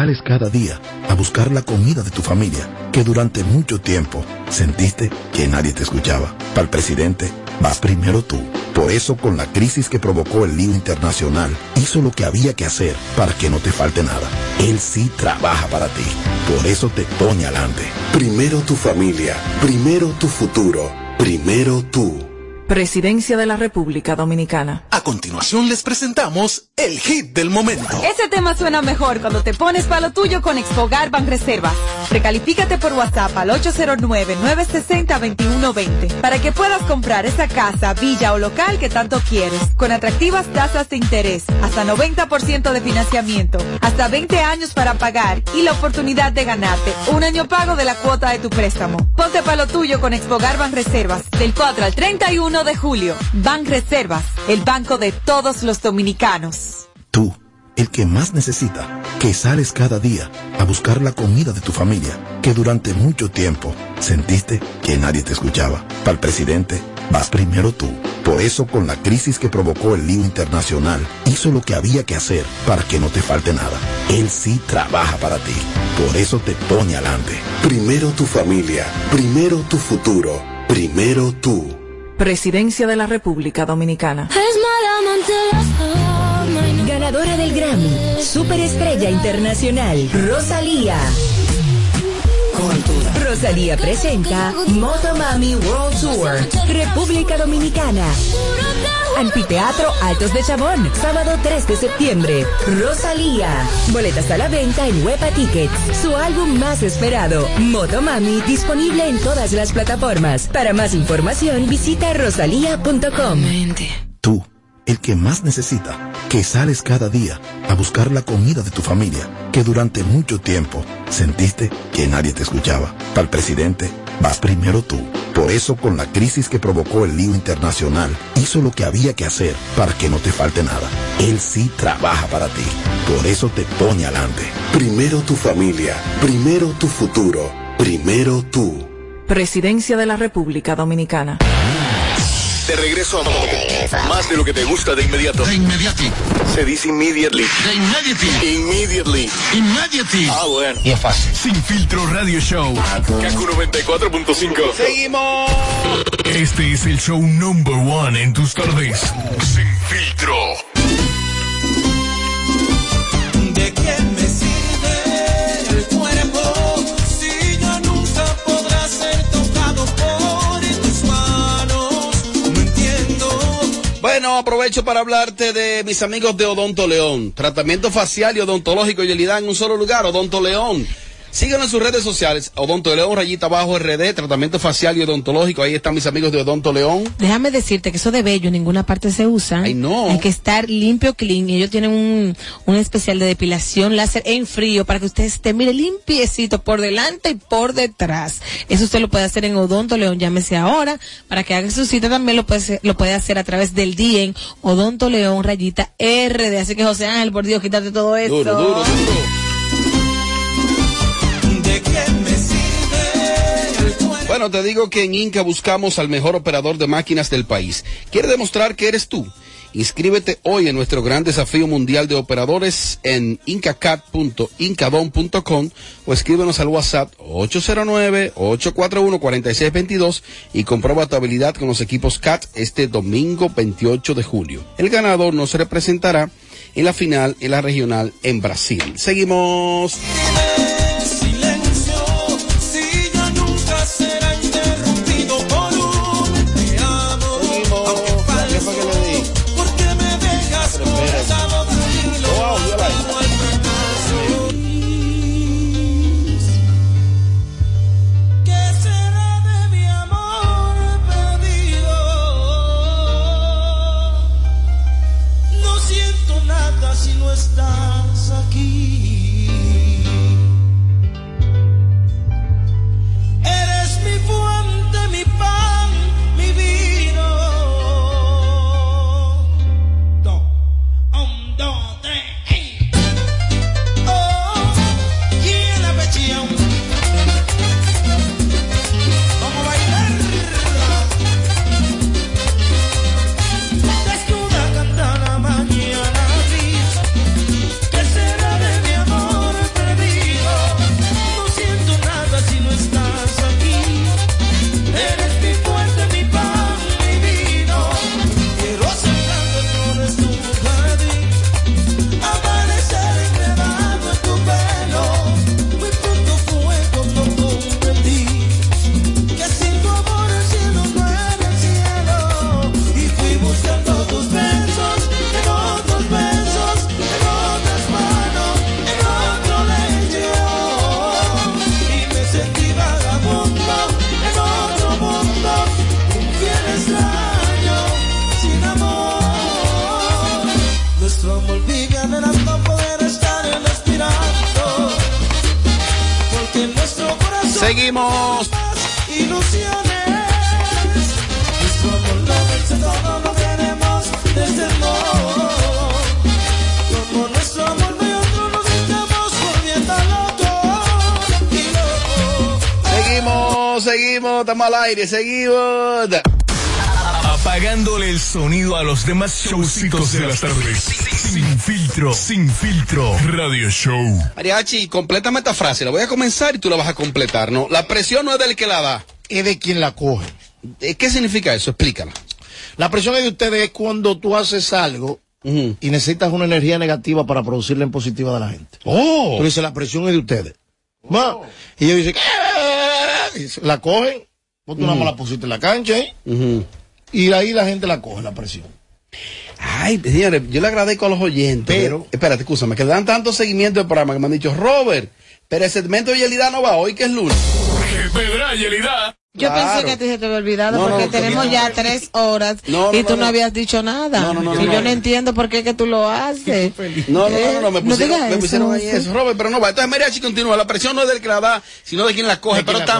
sales cada día a buscar la comida de tu familia, que durante mucho tiempo sentiste que nadie te escuchaba. Para el presidente, vas primero tú. Por eso, con la crisis que provocó el lío internacional, hizo lo que había que hacer para que no te falte nada. Él sí trabaja para ti. Por eso te pone adelante. Primero tu familia, primero tu futuro, primero tú. Presidencia de la República Dominicana. A continuación les presentamos el hit del momento. Ese tema suena mejor cuando te pones para lo tuyo con Expogar Reservas. Recalifícate por WhatsApp al 809-960-2120 para que puedas comprar esa casa, villa o local que tanto quieres, con atractivas tasas de interés, hasta 90% de financiamiento, hasta 20 años para pagar y la oportunidad de ganarte un año pago de la cuota de tu préstamo. Ponte para lo tuyo con Expogar Reservas del 4 al 31 de julio, Ban Reservas, el banco de todos los dominicanos. Tú, el que más necesita, que sales cada día a buscar la comida de tu familia, que durante mucho tiempo sentiste que nadie te escuchaba. Para el presidente, vas primero tú. Por eso, con la crisis que provocó el lío internacional, hizo lo que había que hacer para que no te falte nada. Él sí trabaja para ti. Por eso te pone adelante. Primero tu familia, primero tu futuro, primero tú. Presidencia de la República Dominicana. Ganadora del Grammy, Superestrella Internacional, Rosalía. Rosalía presenta Motomami World Tour, República Dominicana. Anfiteatro Altos de Chabón, sábado 3 de septiembre. Rosalía. Boletas a la venta en Huepa Tickets. Su álbum más esperado, Motomami, disponible en todas las plataformas. Para más información, visita rosalía.com. Tú, el que más necesita, que sales cada día a buscar la comida de tu familia, que durante mucho tiempo sentiste que nadie te escuchaba. Para el presidente, vas primero tú. Por eso, con la crisis que provocó el lío internacional, hizo lo que había que hacer para que no te falte nada. Él sí trabaja para ti. Por eso te pone adelante. Primero tu familia, primero tu futuro, primero tú. Presidencia de la República Dominicana. De regreso a más de lo que te gusta de inmediato. De inmediati. Se dice immediately. De inmediati. Immediately. Immediately. Ah, bueno. Y es fácil. Sin filtro radio show. Kaku 94.5. Seguimos. Este es el show number one en tus tardes. Sin filtro. Bueno, aprovecho para hablarte de mis amigos de Odonto León. Tratamiento facial y odontológico y en un solo lugar, Odonto León. Síganos en sus redes sociales, Odonto León, rayita abajo RD, tratamiento facial y odontológico. Ahí están mis amigos de Odonto León. Déjame decirte que eso de bello en ninguna parte se usa. Ay, no. Hay que estar limpio, clean. Y ellos tienen un, un especial de depilación láser en frío para que usted esté, mire, limpiecito por delante y por detrás. Eso usted lo puede hacer en Odonto León, llámese ahora. Para que haga su cita también lo puede, hacer- lo puede hacer a través del día en Odonto León, rayita RD. Así que José Ángel, por Dios, quítate todo eso. Duro, duro, duro. Bueno, te digo que en Inca buscamos al mejor operador de máquinas del país. ¿Quiere demostrar que eres tú? Inscríbete hoy en nuestro gran desafío mundial de operadores en incacat.incadon.com o escríbenos al WhatsApp 809-841-4622 y comprueba tu habilidad con los equipos CAT este domingo 28 de julio. El ganador nos representará en la final en la regional en Brasil. Seguimos. Seguimos, estamos al aire, seguimos. Apagándole el sonido a los demás showcitos de las tardes. Sin filtro, sin filtro. Radio Show. Mariachi, complétame esta frase. La voy a comenzar y tú la vas a completar, ¿no? La presión no es del que la da. Es de quien la coge. Eh, ¿Qué significa eso? Explícala. La presión de ustedes es cuando tú haces algo y necesitas una energía negativa para producirla en positiva de la gente. Oh. Tú dices, la presión es de ustedes. Y ellos dicen, se- la cogen, vos tú nada más la pusiste en la cancha ¿eh? Y ahí la gente la coge, la presión. Ay, señores, yo le agradezco a los oyentes. Pero- Espérate, escúchame, que le dan tanto seguimiento al programa que me han dicho, Robert, pero el segmento de Yelida no va hoy, que es lunes. Pedra Yelida. Yo Claro. pensé que a ti se te había olvidado No, porque no, tenemos no, ya no. tres horas No, no, y tú no, no, no. habías dicho nada. No, no, no, y no, yo no. no entiendo por qué que tú lo haces. No, no, no, no, no, me Eh, pusieron, me pusieron ahí sí. eso, Robert, pero no va. Entonces Mariachi continúa, la presión no es del que la da, sino de quien la coge, pero la coge.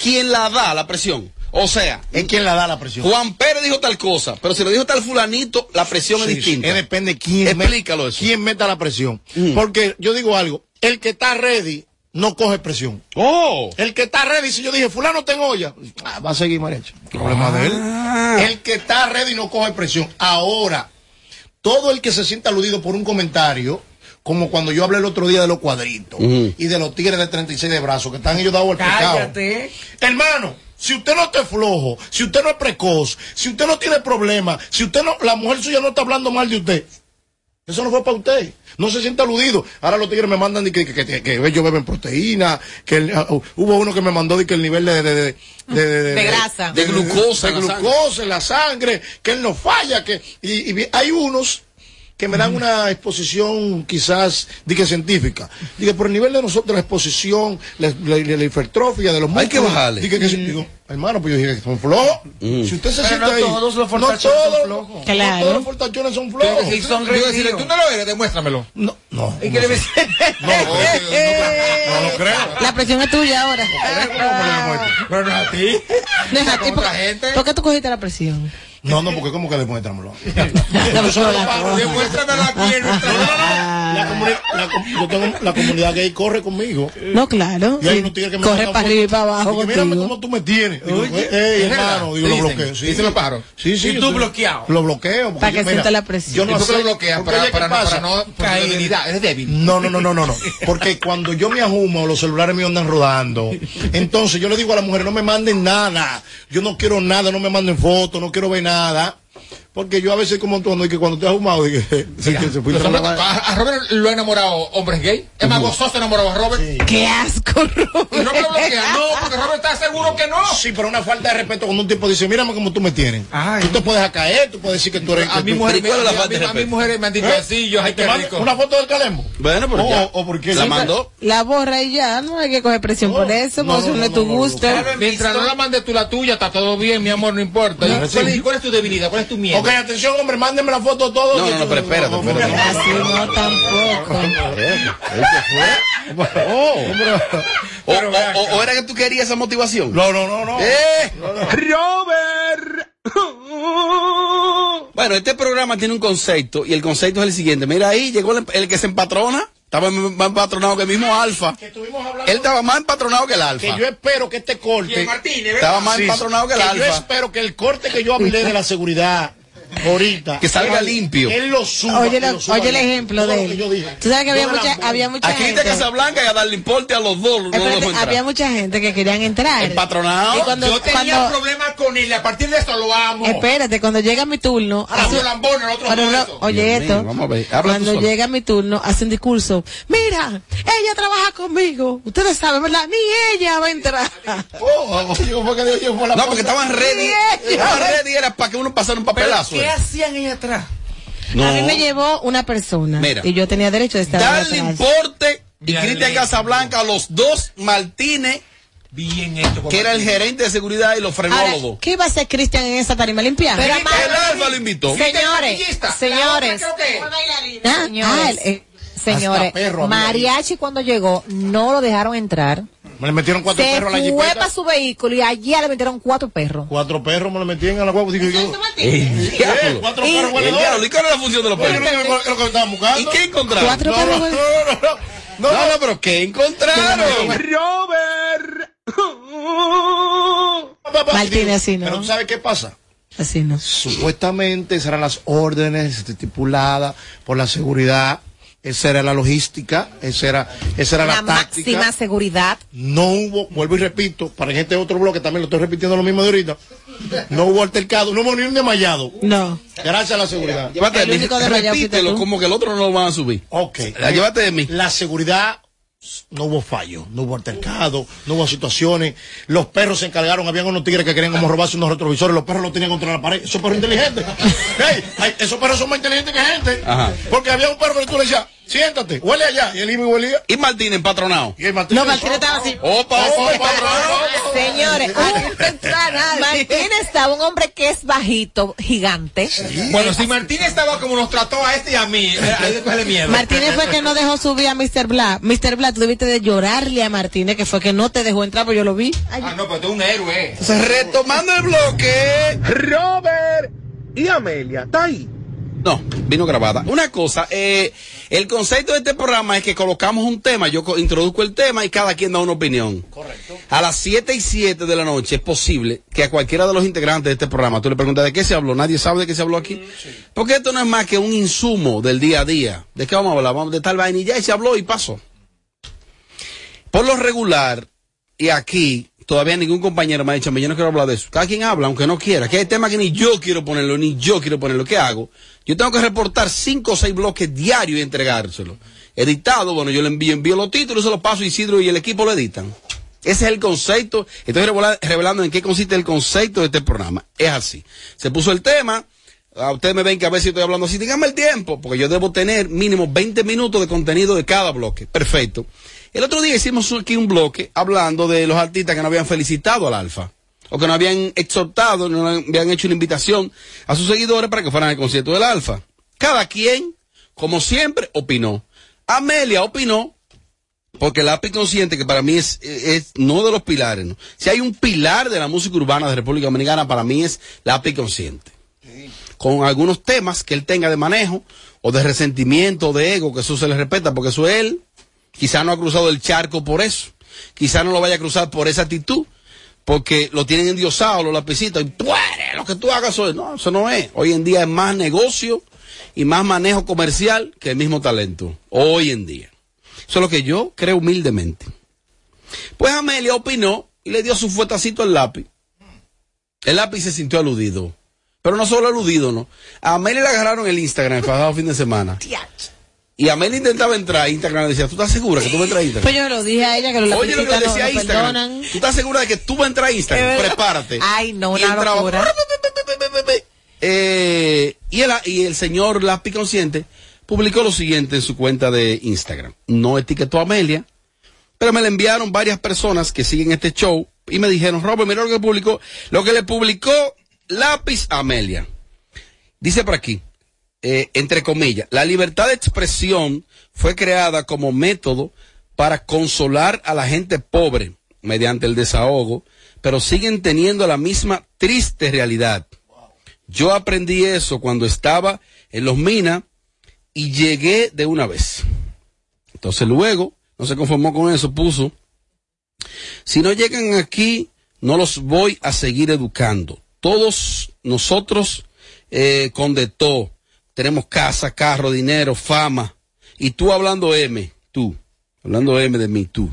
Quien la da, la presión. O sea, Es quien la da la presión. Juan Pérez dijo tal cosa, pero si lo dijo tal fulanito, la presión Sí, es distinta. sí, depende quién, Explícalo eso. quién meta la presión. Mm. Porque yo digo algo, el que está ready no coge presión. Oh. El que está ready, si yo dije, fulano tengo olla, ah, va a seguir mariachi. Problema de Ah. él. El que está ready no coge presión. Ahora, todo el que se sienta aludido por un comentario, como cuando yo hablé el otro día de los cuadritos y de los tigres de 36 de brazos que están ellos dados al pecado. Hermano, si usted no está flojo, si usted no es precoz, si usted no tiene problemas, si usted no, la mujer suya no está hablando mal de usted, eso no fue para usted. No se sienta aludido. Ahora los tigres me mandan que, que, que, que ellos beben proteína, que el- ah, hubo uno que me mandó de que el nivel de, de, de, de, de- De grasa. De glucosa de glucosa en la sangre, que él no falla, que y, y hay unos que me dan una exposición quizás dije científica. Dije, por el nivel de nosotros, la exposición, la, la- la hipertrofia de los músculos. Hay que bajarle. Dije que sí. Digo, hermano, pues yo dije que son flojos. Si usted se Pero siente no ahí. todos los no fortachones todos, son flojos. no Claro. todos los fortachones son flojos. Y son Yo decirle, tú no lo eres, demuéstramelo. No, no. ¿Y qué le ves? No, no, no lo creo. La presión es tuya ahora. Pero no a ti. No es a ti, otra ¿por- gente. ¿Por qué tú cogiste la presión? No, no, porque ¿cómo que demuéstramelo? No la cojo. La, comuni- la yo tengo, la comunidad gay corre conmigo. No, claro. Y hay unos tigres que me Corre para arriba y para abajo Digo, Mírame cómo tú me tienes. Digo, Oye, "Ey, ¿es hermano, verdad? digo, lo bloqueo. Sí, Dicen los pájaros. Sí, sí. Y tú bloqueado. Lo bloqueo. Para que mira, sienta la presión. Yo no ¿Y por qué lo bloqueas? Para, oye, ¿qué para, no, para no. Eres débil. No, no, no, no, no, no. Porque cuando yo me ajumo, los celulares míos andan rodando. Entonces yo le digo a las mujeres, no me manden nada. Yo no quiero nada, no me manden fotos, no quiero ver nada. Porque yo a veces como tú, y que cuando te has ahumado, dije, se, que se fue a, a Robert lo ha enamorado hombres gay. Es más gozoso enamorado a Robert. Qué asco, Y Robert lo bloquea. No, porque Robert está seguro que no. Sí, pero una falta de respeto cuando un tipo dice, mírame como tú me tienes. Ay. Tú te puedes caer, tú puedes decir que tú eres... A que mi mujer, ¿Y cuál es la a, respeto? mujeres me han dicho ¿Eh? así, yo, ay, ¿Te qué manda rico. ¿Una foto del calembo? Bueno, pero O- ya. o- por qué La sí, mandó. La borra y ya, no hay que coger presión No, por eso, no, pues no, no, no, es tu no, no, gusto. no. Mientras no la mandes tú la tuya, está todo bien, mi amor, no importa. ¿Y ¿Cuál, es, cuál es tu debilidad? ¿Cuál es tu miedo? Ok, atención, hombre, mándenme la foto todos. No, no, no, pero espérate, espérate. Así no tampoco. Oh, O, o- o- o era que tú querías esa motivación. no, no, no, no. ¡Eh! Robert. Bueno, este programa tiene un concepto y el concepto es el siguiente. Mira ahí, llegó el, el que se empatrona. Estaba más empatronado que el mismo Alfa. Que estuvimos hablando Él estaba más empatronado que el Alfa. que yo espero que este corte... Martínez. Estaba más Sí, empatronado que el que yo Alfa. espero que el corte que yo hablé de la seguridad ahorita... Que salga limpio. Él lo suba. Oye, lo- lo suba oye el ejemplo de él. yo dije. Tú sabes que había mucha, había mucha A Cristian gente. Casablanca y a darle importe a los dos. Espérate, entrar. había mucha gente que querían entrar. Empatronado. Y cuando, Yo tenía cuando- problemas con él, a partir de esto lo amo. Espérate, cuando llega mi turno. Ah, hace- un lambón, el otro no oye Dios esto. mío, vamos a ver, Cuando llega mi turno, hace un discurso. Mira, ella trabaja conmigo. Ustedes saben, ¿verdad? Ni ella va a entrar. Oh. Fue la No, porque estaban ready. Estaban ready era para que uno pasara un papelazo. ¿Qué hacían ellos atrás? No. A mí me llevó una persona. Mira. Y yo tenía derecho de estar Darle importe y. Cristian Casablanca a los dos Martínez, Bien hecho. que era el gerente de seguridad y los frenó a Ahora, los dos. ¿qué iba a hacer Cristian en esa tarima? ¿Limpiar? Pero, El Alfa lo invitó. Señores, Señores, señores. Ah, Señores. ah, eh, Señores, ahí. Mariachi cuando llegó no lo dejaron entrar. Me le metieron cuatro Se perros a la fue jipeta. para su vehículo y allá le metieron cuatro perros. Cuatro perros me lo metían a la guagua. Yo. El diablo. Cuatro Y- perros hueledores. ¿Y cuál es la función de los perros? ¿qué es lo que- estaban buscando? ¿Y qué encontraron? Cuatro No, perros no, no, no, no. No, no, pero ¿qué encontraron? Robert. Martínez, así no. Pero ¿tú sabes qué pasa? Así no. Supuestamente esas eran las órdenes estipuladas por la seguridad. Esa era la logística, esa era, esa era la, La táctica. máxima seguridad. No hubo, vuelvo y repito, para gente de otro bloque también lo estoy repitiendo lo mismo de ahorita. No hubo altercado, no hubo ni un desmayado. No. Gracias a la seguridad. Llévate El de mí. único Repítelo como que el otro no lo van a subir. Ok. La llévate de mí. La seguridad, no hubo fallo, no hubo altercado, no hubo situaciones. Los perros se encargaron, habían unos tigres que querían como robarse unos retrovisores, los perros los tenían contra la pared. Esos perros inteligentes. Hey, esos perros son más inteligentes que gente. Ajá. Porque había un perro que tú le decías, siéntate, huele allá. Y él iba y huelía. Y Martín empatronado. Y el Martínez, No, Martínez estaba así. Opa, opa, opa. Señores, Martín estaba un hombre que es bajito, gigante. Bueno, si Martín estaba como nos trató a este y a mí, eh, ahí después de miedo. Martínez fue que no dejó subir a Mr. Black. Mr. Black, tú debiste de llorarle a Martínez, que fue que no te dejó entrar, pero yo lo vi. Ah, no, pero tú un héroe. Entonces, retomando el bloque. Robert. Y Amelia, está ahí. No, vino grabada. Una cosa, eh, el concepto de este programa es que colocamos un tema, yo co- introduzco el tema y cada quien da una opinión. Correcto. A las 7 y 7 de la noche es posible que a cualquiera de los integrantes de este programa tú le preguntas de qué se habló, nadie sabe de qué se habló aquí. Porque esto no es más que un insumo del día a día. ¿De qué vamos a hablar? Vamos de tal vaina y ya y se habló y pasó. Por lo regular, y aquí todavía ningún compañero me ha dicho, yo no quiero hablar de eso. Cada quien habla, aunque no quiera. Que hay temas que ni yo quiero ponerlo, ni yo quiero ponerlo. ¿Qué hago? Yo tengo que reportar cinco o seis bloques diarios y entregárselo. Editado, bueno, yo le envío, envío los títulos, se los paso a Isidro y el equipo lo editan. Ese es el concepto. Estoy revela- revelando en qué consiste el concepto de este programa. Es así. Se puso el tema. A ustedes me ven que a veces estoy hablando así. Díganme el tiempo, porque yo debo tener mínimo 20 minutos de contenido de cada bloque. Perfecto. El otro día hicimos aquí un bloque hablando de los artistas que no habían felicitado al Alfa. O que no habían exhortado, no habían hecho una invitación a sus seguidores para que fueran al concierto del Alfa. Cada quien, como siempre, opinó. Amelia opinó porque el API consciente, que para mí es, es de los pilares, ¿no? Si hay un pilar de la música urbana de República Dominicana, para mí es API consciente. Con algunos temas que él tenga de manejo, o de resentimiento, o de ego, que eso se le respeta, porque eso es él. Quizá no ha cruzado el charco por eso. Quizá no lo vaya a cruzar por esa actitud. Porque lo tienen endiosado los lapicitos. Y tú eres lo que tú hagas hoy. No, eso no es. Hoy en día es más negocio y más manejo comercial que el mismo talento. Hoy en día. Eso es lo que yo creo humildemente. Pues Amelia opinó y le dio su fuetacito al lápiz. El lápiz se sintió aludido. Pero no solo aludido, ¿no? A Amelia le agarraron el Instagram el pasado fin de semana. Y Amelia intentaba entrar a Instagram y decía, ¿tú estás segura que tú vas a entrar a Instagram? Pues yo lo dije a ella que los Oye, lo que le decía no Instagram. perdonan. ¿Tú estás segura de que tú vas a entrar a Instagram? Prepárate. Ay, no, Y una entraba, locura. Eh, y, el, y el señor Lápiz Consciente publicó lo siguiente en su cuenta de Instagram. No etiquetó a Amelia, pero me le enviaron varias personas que siguen este show y me dijeron, Robert, mira lo que publicó, lo que le publicó Lápiz a Amelia. Dice por aquí, eh, entre comillas, la libertad de expresión fue creada como método para consolar a la gente pobre mediante el desahogo, pero siguen teniendo la misma triste realidad. Yo aprendí eso cuando estaba en los minas y llegué de una vez. Entonces luego, no se conformó con eso, puso, si no llegan aquí, no los voy a seguir educando. Todos nosotros eh, con de todo, tenemos casa, carro, dinero, fama. Y tú hablando M, tú, hablando M de mí, tú.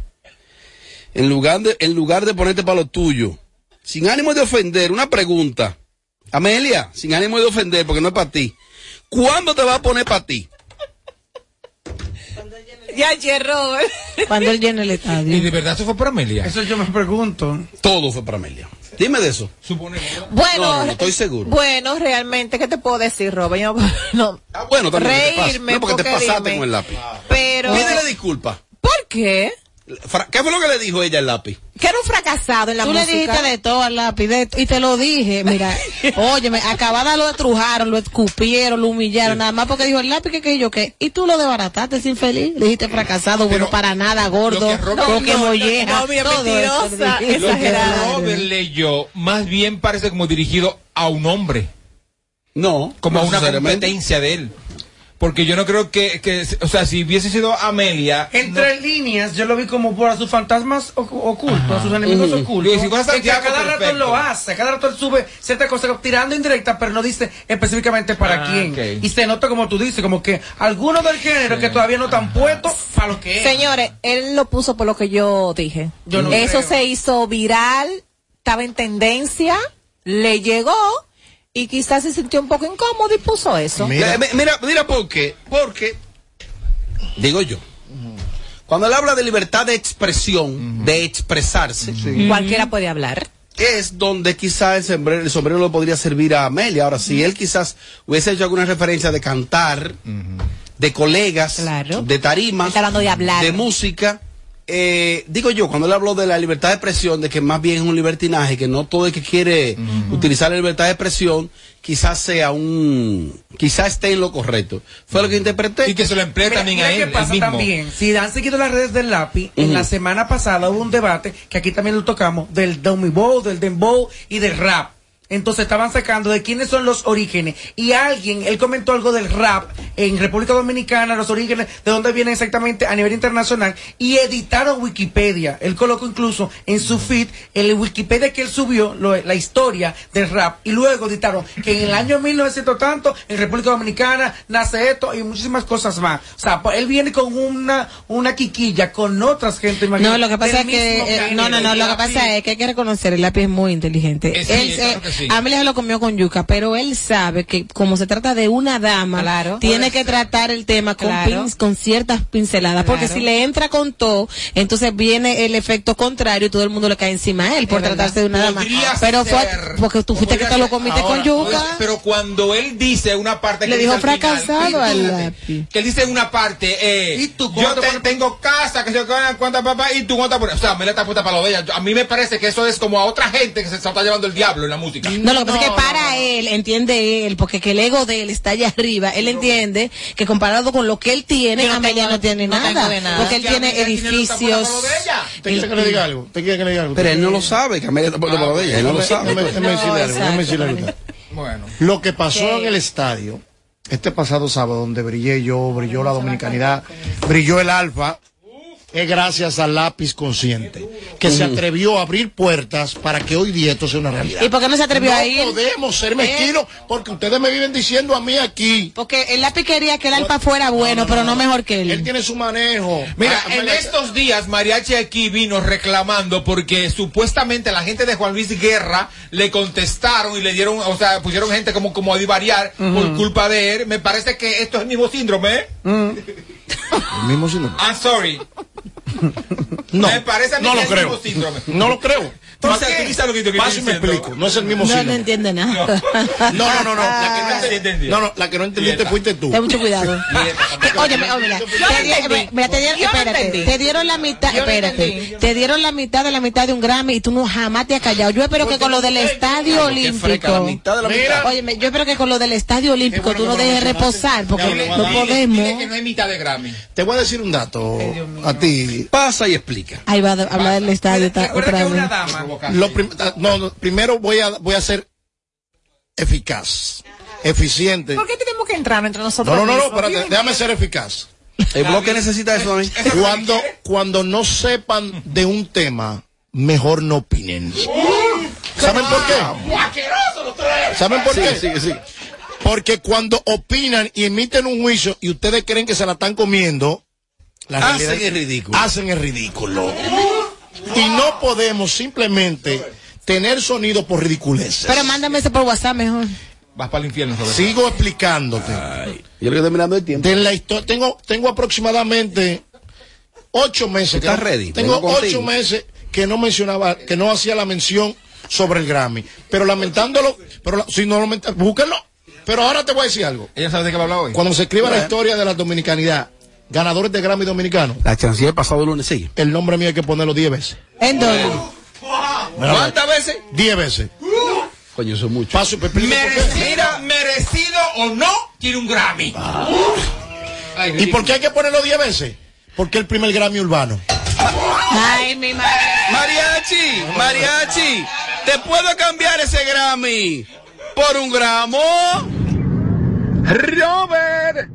En lugar de, en lugar de ponerte para lo tuyo, sin ánimo de ofender, una pregunta. Amelia, sin ánimo de ofender, porque no es para ti. ¿Cuándo te va a poner para ti? Ya, che, Robert. Cuando él llena el estadio. ¿Y de verdad eso fue por Amelia? Eso yo me pregunto. Todo fue para Amelia. Dime de eso. Supone. Bueno, No, no, no, estoy seguro. Bueno, realmente, ¿qué te puedo decir, Robert? Yo no, Ah, bueno, también. ¿qué te reírme No, porque te pasaste dime, con el lápiz. Pero, Pídele disculpas. ¿por qué? ¿Qué fue lo que le dijo ella al lápiz? Que era un fracasado en la Tú música. le dijiste de todo al lápiz de- y te lo dije, mira, óyeme, acabada lo estrujaron, lo escupieron, lo humillaron, nada más porque dijo el lápiz que que yo que, y tú lo desbarataste, es infeliz, le dijiste fracasado, bueno para nada, gordo, lo que Robert- lo que no, no, molleja, no, mira, todo eso mentirosa. Lo que Robert leyó más bien parece como dirigido a un hombre. No. Como a una competencia de él. Porque yo no creo que, que o sea, si hubiese sido Amelia. Entre líneas, yo lo vi como por a sus fantasmas ocu- ocultos, a sus enemigos ocultos. Y si que, que a cada rato lo hace, a cada rato él sube cierta cosa tirando indirecta, pero no dice específicamente para Ah, quién. Y se nota como tú dices, como que algunos del género que todavía no están puestos para lo que es. Señores, él lo puso por lo que yo dije. Yo no Eso creo. se hizo viral, estaba en tendencia, le llegó y quizás se sintió un poco incómodo y puso eso. Mira, mi- mira, mira por qué. Porque, digo yo, cuando él habla de libertad de expresión, de expresarse, Cualquiera puede hablar. es donde quizás el sombrero, el sombrero lo podría servir a Amelia. Ahora, si él quizás hubiese hecho alguna referencia de cantar, de colegas, de hablando de hablar. de música. Eh, digo yo, cuando él habló de la libertad de expresión, de que más bien es un libertinaje, que no todo el que quiere utilizar la libertad de expresión, quizás sea un, quizás esté en lo correcto. Fue lo que interpreté. Y que se lo emplea Mira, también mira a él. qué pasa mismo. también. Si han seguido las redes del lápiz, en la semana pasada hubo un debate, que aquí también lo tocamos, del Dummy Bow, del Dembow y del rap. Entonces estaban sacando de quiénes son los orígenes. Y alguien, él comentó algo del rap en República Dominicana, los orígenes, de dónde viene exactamente a nivel internacional. Y editaron Wikipedia. Él colocó incluso en su feed el Wikipedia que él subió, lo- la historia del rap. Y luego editaron que en el año 1900 tanto, en República Dominicana, nace esto y muchísimas cosas más. O sea, pues, él viene con una, una quiquilla con otras gente. No, lo que pasa es que, eh, no, no, no, lo que pasa es que hay que reconocer, el lápiz es muy inteligente. Eh, sí, él, claro eh, que sí. Amelia se lo comió con yuca, pero él sabe que como se trata de una dama, tiene que tratar el tema con, Claro. pin- con ciertas pinceladas, porque Claro. si le entra con todo, entonces viene el efecto contrario y todo el mundo le cae encima a él por verdad. tratarse de una dama. Pero fue ser. porque tú fuiste que te lo comiste con yuca. Pero cuando él dice una parte Le que dijo dice al final, fracasado al que él dice una parte, eh, yo te- tengo casa, que se cuánta papá, y tú cuánta, o sea, me la está puesta para lo de ella. A mí me parece que eso es como a otra gente que se está llevando el diablo en la música. No, lo que pasa es que para él, entiende él, porque que el ego de él está allá arriba, él entiende que comparado con lo que él tiene, no Amelia tengo- no tiene no nada, de nada. porque él tiene Amelia tiene los edificios. ¿Te quiere que le diga algo? ¿Te quiere que le diga algo? Pero él no lo sabe, que Amelia está por debajo de ella, él no lo sabe. Bueno. Lo que pasó en el estadio, este pasado sábado, donde brillé yo, brilló la dominicanidad, brilló el alfa, es gracias al lápiz consciente, que se atrevió a abrir puertas para que hoy día esto sea una realidad. ¿Y por qué no se atrevió no a ir? podemos ser mezquinos, porque ustedes me viven diciendo a mí aquí. Porque el lápiz quería que el alfa fuera bueno, pero no mejor que él. Él tiene su manejo. Mira, Ah, en estos días Mariachi aquí vino reclamando porque supuestamente la gente de Juan Luis Guerra le contestaron y le dieron, o sea, pusieron gente como, como a divariar por culpa de él. Me parece que esto es el mismo síndrome. ¿eh? El mismo síndrome. I'm sorry. No, Me parece a mí no que lo es el creo. mismo síndrome. No lo creo. Entonces, lo que Paso y me explico. No es el mismo No, no síndrome. entiende nada. No, no, no, no. La que no, entendí- no, no, la que no entendiste fuiste tú. Ten mucho cuidado. Oye, oye, mira, te, dieron, no espérate, te dieron la mitad, no espérate, te dieron la mitad de la mitad de un Grammy y tú no jamás te has callado. Yo espero que con lo del Estadio Olímpico, Mira. oye, yo espero que con lo del Estadio Olímpico tú no dejes reposar porque no podemos. No hay mitad de Grammy. Te voy a decir un dato a ti. Pasa y explica. Ahí va a hablar del estadio ta- otra vez. Lo prim- no, no, primero voy a, voy a ser eficaz, eficiente. ¿Por qué tenemos que entrar entre nosotros? No, no, no, no, espérate, déjame ser eficaz. El bloque necesita eso a mí. Cuando, cuando no sepan de un tema, mejor no opinen. ¿Saben por qué? ¿Saben por Sí, qué? sí, sí. Porque cuando opinan y emiten un juicio y ustedes creen que se la están comiendo, la Hacen el ridículo. Hacen el ridículo. Y no podemos simplemente tener sonido por ridiculeces. Pero mándame ese por WhatsApp mejor. Vas para el infierno, Roberto. Sigo explicándote. Yo lo que estoy mirando el tiempo. De la tengo, tengo aproximadamente ocho meses. que ¿Estás no- ready? Tengo contigo. ocho meses que no mencionaba, que no hacía la mención sobre el Grammy. Pero lamentándolo, pero la- si no lo búsquenlo. Pero ahora te voy a decir algo. ¿Ella sabe de qué va a hablar hoy? Cuando se escriba la historia de la dominicanidad, ganadores de Grammy dominicano. La chanciller pasado lunes sigue. El nombre mío hay que ponerlo 10 veces. ¿En dónde? ¿Cuántas veces? 10 veces. Coño, eso es mucho. Paso ¿por qué? Merecido, o no, tiene un Grammy. ¿Y por qué hay que ponerlo 10 veces? Porque es el primer Grammy urbano. Ay, mi madre. Mariachi, mariachi, ¿te puedo cambiar ese Grammy por un gramo? Robert,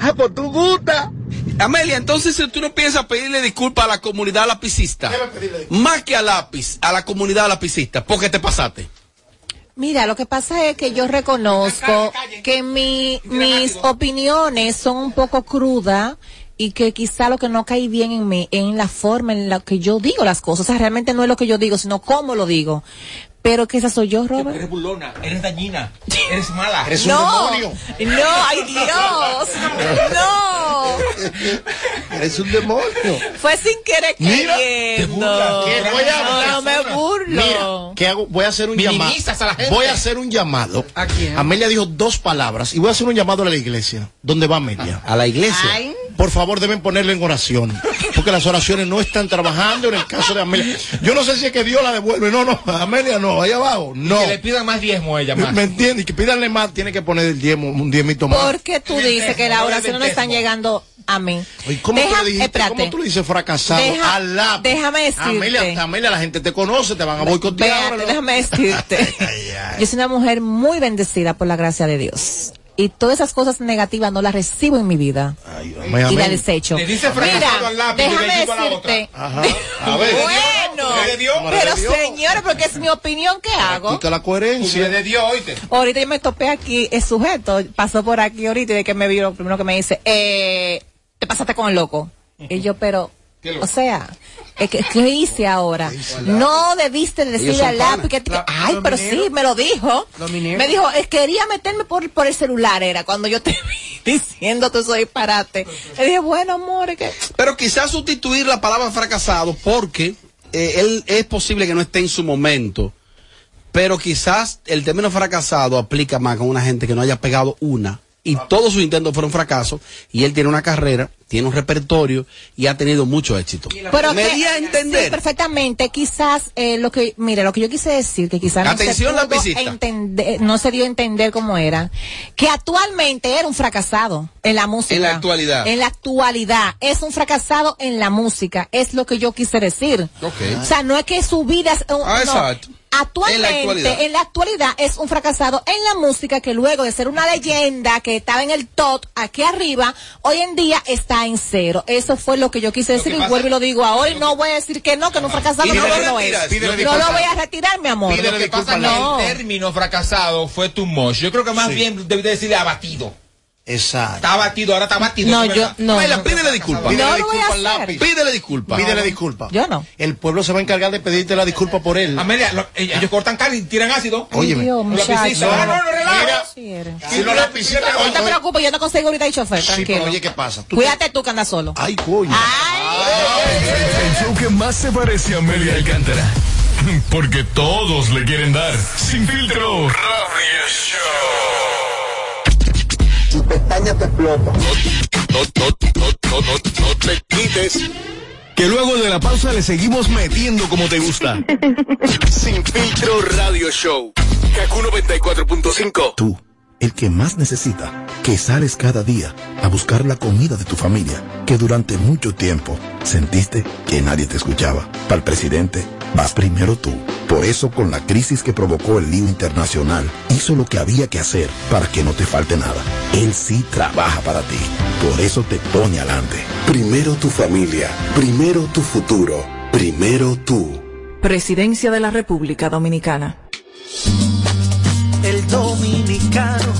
ah, pues tú gusta. Amelia, entonces si tú no piensas pedirle disculpas a la comunidad lapicista, más que a lápiz, a la comunidad lapicista, ¿por qué te pasaste? Mira, lo que pasa es que yo reconozco que mi, mis opiniones son un poco crudas y que quizá lo que no cae bien en mí, en la forma en la que yo digo las cosas. O sea, realmente no es lo que yo digo, sino cómo lo digo. Pero que esa soy yo, Robert. Eres burlona, eres dañina, eres mala. Eres No, un demonio. no, ay Dios, no. Eres un demonio. Fue sin querer Mira, queriendo. ¿Qué voy a No, no me burlo. Mira, ¿qué hago? Voy a hacer un llamado. Voy a hacer un llamado. ¿A quién? Amelia dijo dos palabras y voy a hacer un llamado a la iglesia. ¿Dónde va Amelia? A la iglesia. Ay, Por favor, deben ponerle en oración. Porque las oraciones no están trabajando en el caso de Amelia. Yo no sé si es que Dios la devuelve. No, no, Amelia no, ahí abajo. No. Que le pidan más diezmo a ella más. ¿Me entiendes? Y que pídanle más, tiene que poner el diezmo, un diezmito más. ¿Por qué tú dices que las oraciones no están llegando a mí? Oye, ¿Cómo Deja- tú le dijiste? espérate. ¿Cómo tú le dices fracasado? Deja- al lápiz? déjame decirte. Amelia, Amelia, la gente te conoce, te van a boicotear. Déjame decirte. Yo soy una mujer muy bendecida por la gracia de Dios. Y todas esas cosas negativas no las recibo en mi vida. Ay, y las desecho. Le dice Mira, al lápiz y déjame bellito a la decirte. Ajá. A ver. Bueno, ¿Qué le dio? pero señora, porque es mi opinión, ¿qué hago? Practica la coherencia. de Dios, oíste. Ahorita yo me topé aquí, el sujeto pasó por aquí ahorita y de que me vio, lo primero que me dice, eh, te pasaste con el loco. Y yo, pero, o sea, es que, ¿qué hice ahora? No debiste decirle al lápiz que, La- ay, pero mineros. sí, me lo dijo. Me dijo, quería meterme por, por el celular, era cuando yo te vi diciendo todo eso disparate. Le dije, bueno, amor, que, Pero quizás sustituir la palabra fracasado porque eh, él es posible que no esté en su momento. Pero quizás el término fracasado aplica más con una gente que no haya pegado una y todos sus intentos fueron fracasos y él tiene una carrera, tiene un repertorio y ha tenido mucho éxito. Pero Me que- di a entender. sí, perfectamente. Quizás eh, lo que, mire, lo que yo quise decir, que quizás no se pudo entender, no se dio a entender cómo era, que actualmente era un fracasado en la música. En la actualidad. En la actualidad. Es un fracasado en la música. Es lo que yo quise decir. O sea, no es que su vida es un- Ah, no. exacto. Actualmente, En la actualidad. en la actualidad es un fracasado en la música que luego de ser una leyenda que estaba en el top aquí arriba, hoy en día está en cero. Eso fue lo que yo quise decir y vuelvo y lo digo ahora y no voy a decir que no, que no fracasado no, es. No lo voy a retirar, mi amor. Lo que pasa es que No. el término fracasado fue too much. Yo creo que más Sí. bien debe decirle abatido. Exacto. Está abatido, ahora está abatido. No, ¿sí, yo, no. No. pídele disculpas. Pídele No lo voy a disculpa al lápiz. Pídele disculpas. Pídele disculpa. Yo no. El pueblo se va a encargar de pedirte la disculpa por él. Amelia, lo- ellos ellos cortan carne y tiran ácido. Óyeme. Dios, lapicistas. Ah, no, no, relaja. Si los lapicistas. No te preocupes, yo no consigo ahorita el chofer, tranquilo. oye, ¿qué pasa? Cuídate tú que andas solo. Ay, coño. El show que más se parece a Amelia Alcántara. Porque todos le quieren dar. Sin filtro. Radio Show. Tu pestaña te explota. No, no, no, no, no, no te quites. Que luego de la pausa le seguimos metiendo como te gusta. Sin filtro radio show. Kaku 94.5. Tú, el que más necesita, que sales cada día a buscar la comida de tu familia, que durante mucho tiempo sentiste que nadie te escuchaba. Para el presidente, vas primero tú. Por eso, con la crisis que provocó el lío internacional, hizo lo que había que hacer para que no te falte nada. Él sí trabaja para ti. Por eso te pone adelante. Primero tu familia, primero tu futuro, primero tú. Presidencia de la República Dominicana. Dominicano,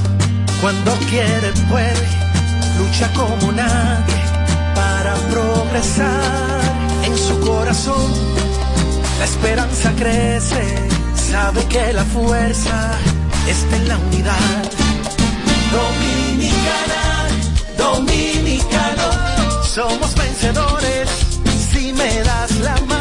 cuando quiere, puede, lucha como nadie para progresar. En su corazón, la esperanza crece, sabe que la fuerza está en la unidad. Dominicana, dominicano, somos vencedores si me das la mano.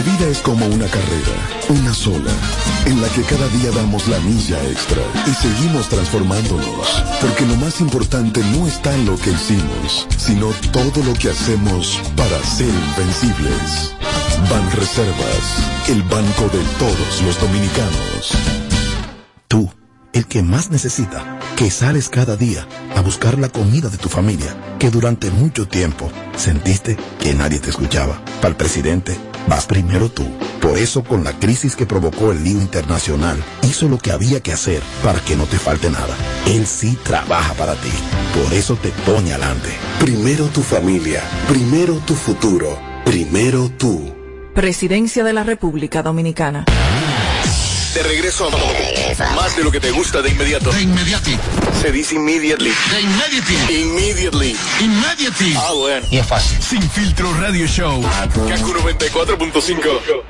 La vida es como una carrera, una sola, en la que cada día damos la milla extra y seguimos transformándonos, porque lo más importante no está en lo que hicimos, sino todo lo que hacemos para ser invencibles. Ban Reservas, el banco de todos los dominicanos. Tú, el que más necesita, que sales cada día a buscar la comida de tu familia, que durante mucho tiempo sentiste que nadie te escuchaba. Para el presidente, vas primero tú. Por eso, con la crisis que provocó el lío internacional, hizo lo que había que hacer para que no te falte nada. Él sí trabaja para ti. Por eso te pone adelante. Primero tu familia, primero tu futuro, primero tú. Presidencia de la República Dominicana. De regreso a más de lo que te gusta de inmediato. De inmediati. Se dice immediately. De inmediati. Immediately. Immediately. Ah, bueno. Y es fácil. Sin filtro radio show. Kaku 94.5.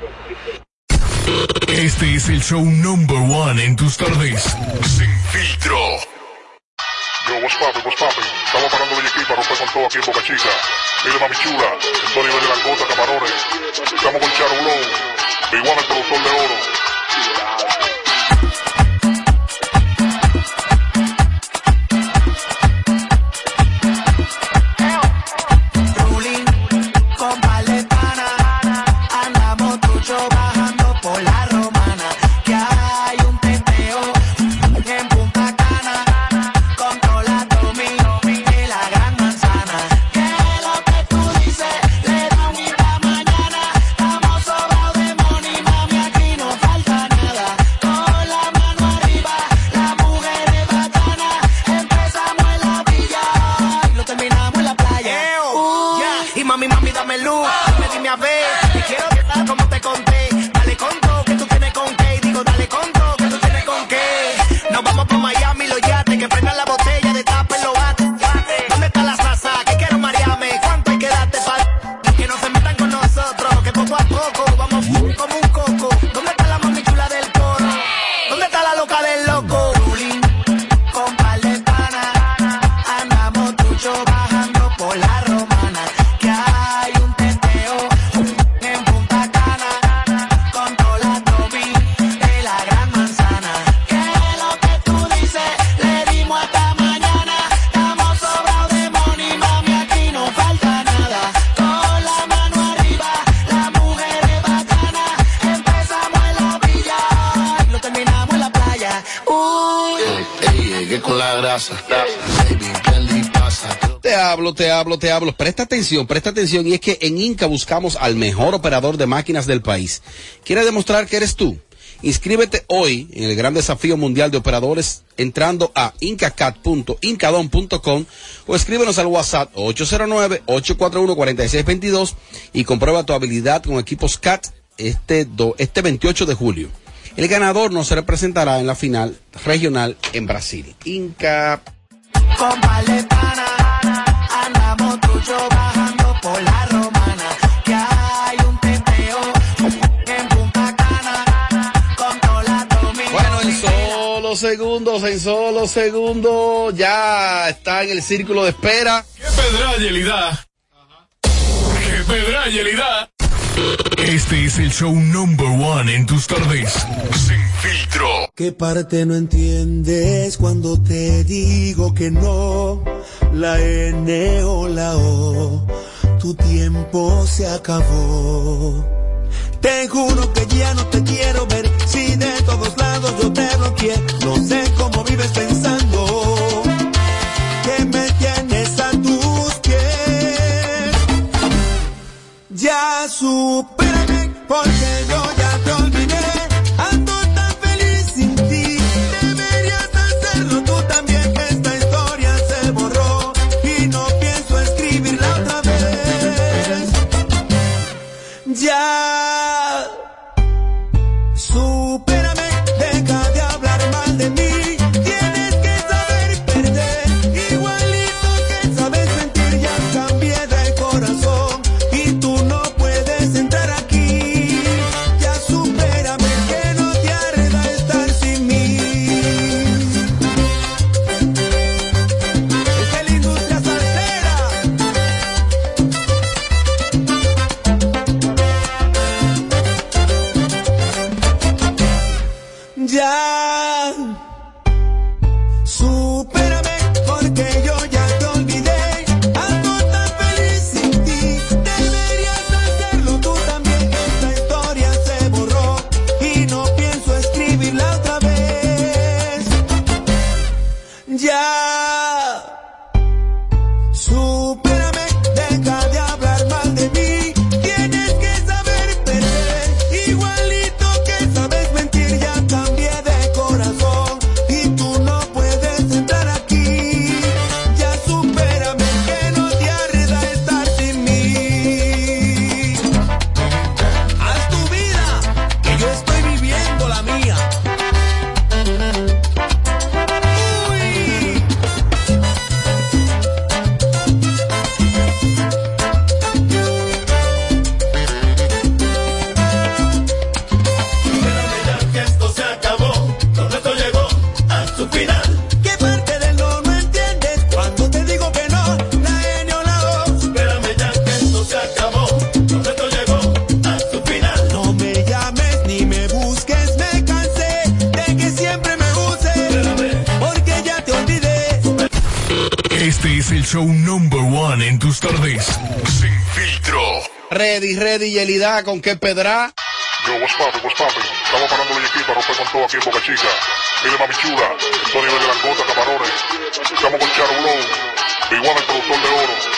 Este es el show number one en tus tardes. Sin filtro. Yo, what's poppin', what's poppin'? Estamos parando de aquí para romper con todo aquí en Boca Chica. Mire, mami chula, estoy nivel de langota, camarones. Estamos con Charo Blow, One, el productor de oro. Te hablo, te hablo, te hablo. Presta atención, presta atención. Y es que en Inca buscamos al mejor operador de máquinas del país. ¿Quieres demostrar que eres tú? Inscríbete hoy en el gran desafío mundial de operadores entrando a incacat.incadon.com o escríbenos al WhatsApp 809-841-4622 y comprueba tu habilidad con equipos CAT este, do- este 28 de julio. El ganador nos representará en la final regional en Brasil. Inca. con pana, andamos tucho bajando por la romana, que hay un teteo en Punta Cana. Bueno, en solo segundos, en solo segundos, ya está en el círculo de espera. ¡Qué pedra, Yelida! ¡Qué pedra, Yelida! Este es el show number one en tus tardes. Sin filtro. ¿Qué parte no entiendes cuando te digo que no? La N o la O, tu tiempo se acabó. Te juro que ya no te quiero ver, si de todos lados yo te bloqueé. No sé cómo vives Ya supérame, porque ¿con qué pedra? Yo, what's poppin', what's poppin'? Estamos parando el equipo para romper con todo aquí en Boca Chica. Mire, mami chula, Tony de Langota, Camarones. Estamos con Charo Blow, igual el productor de oro.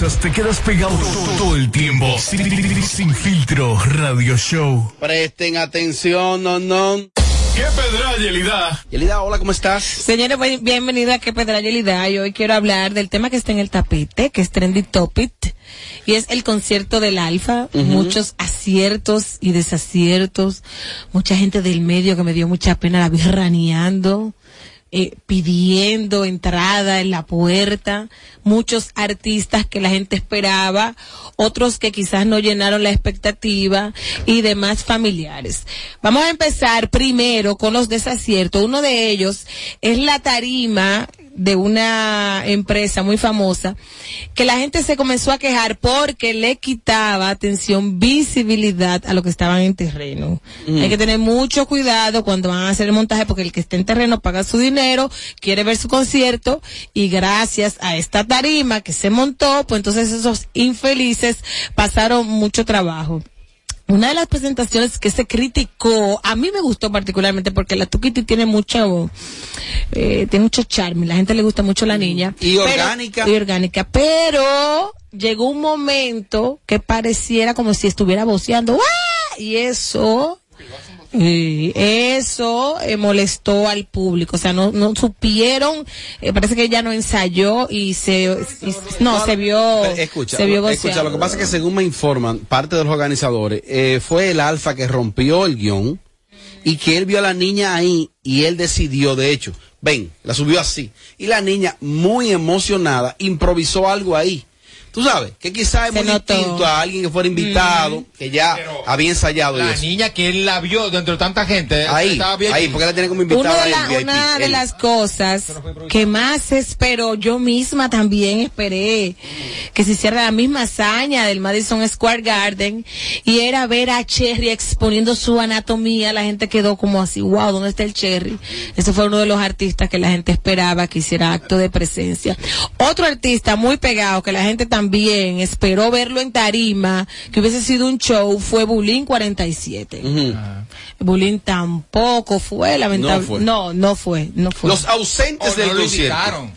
Te quedas pegado todo, todo el tiempo. Sin, Sin Filtro Radio Show. Presten atención, no, no. ¿Qué pedra, Yelida? Yelida, hola, ¿cómo estás? Señores, bienvenido a Que Pedra Yelida. Y hoy quiero hablar del tema que está en el tapete, que es Trendy Topic. Y es el concierto del Alfa. Ujú. Muchos aciertos y desaciertos. Mucha gente del medio que me dio mucha pena la vi raneando. Eh, pidiendo entrada en la puerta, muchos artistas que la gente esperaba, otros que quizás no llenaron la expectativa y demás familiares. Vamos a empezar primero con los desaciertos. Uno de ellos es la tarima de una empresa muy famosa que la gente se comenzó a quejar porque le quitaba atención, visibilidad a lo que estaban en terreno. Mm. Hay que tener mucho cuidado cuando van a hacer el montaje porque el que está en terreno paga su dinero, quiere ver su concierto y gracias a esta tarima que se montó, pues entonces esos infelices pasaron mucho trabajo. Una de las presentaciones que se criticó, a mí me gustó particularmente porque la Tukiti tiene mucho, eh, tiene mucho charme, la gente le gusta mucho la niña. Y Pero- orgánica. y orgánica, pero llegó un momento que pareciera como si estuviera voceando, ¡ah! Y eso, y eso eh, molestó al público, o sea, no, no supieron, eh, parece que ella no ensayó y se, y- no, se vio, Escucha, se vio escucha, lo que pasa es que según me informan, parte de los organizadores, eh, fue el alfa que rompió el guion y que él vio a la niña ahí y él decidió, de hecho, ven, la subió así. Y la niña, muy emocionada, improvisó algo ahí. Tú sabes, que quizás es muy distinto a alguien que fuera invitado, que ya había ensayado y La eso. niña que él la vio dentro de tanta gente. Ahí, estaba bien. ahí, porque la tiene como Una invitada de, la- VIP, una de las cosas que más espero, yo misma también esperé que se hiciera la misma hazaña del Madison Square Garden y era ver a Cherry exponiendo su anatomía. La gente quedó como así, wow, ¿dónde está el Cherry? Ese fue uno de los artistas que la gente esperaba que hiciera acto de presencia. Otro artista muy pegado que la gente también esperó verlo en tarima, que hubiese sido un show, fue Bulín 47. Bulín tampoco fue, lamentable. No fue. No, no fue, no fue. Los ausentes O del no lo concierto.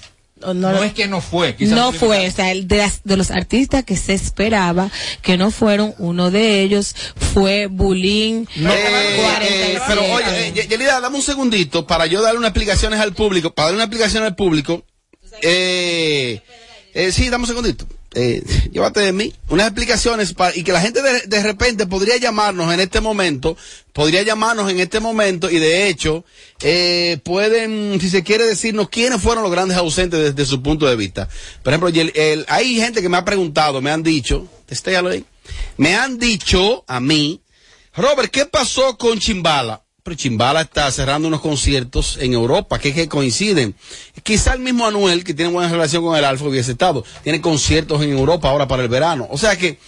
no, No es que no fue, quizás no fue, o sea, el de, las- de los artistas que se esperaba que no fueron, uno de ellos fue Bulín Eh, eh, pero oye, eh, Ye- Yelida, dame un segundito para yo darle unas explicaciones al público, para darle una explicación al público. Eh, eh, sí, dame un segundito. Eh, llévate de mí unas explicaciones para, y que la gente de, de repente podría llamarnos en este momento, podría llamarnos en este momento y de hecho eh, pueden, si se quiere decirnos quiénes fueron los grandes ausentes desde su punto de vista. Por ejemplo, hay gente que me ha preguntado, me han dicho, ahí, me han dicho a mí, Robert, ¿qué pasó con Chimbala? Pero Chimbala está cerrando unos conciertos en Europa, que, que coinciden. Quizá el mismo Anuel, que tiene buena relación con el Alfa, hubiese estado. Tiene conciertos en Europa ahora para el verano. O sea que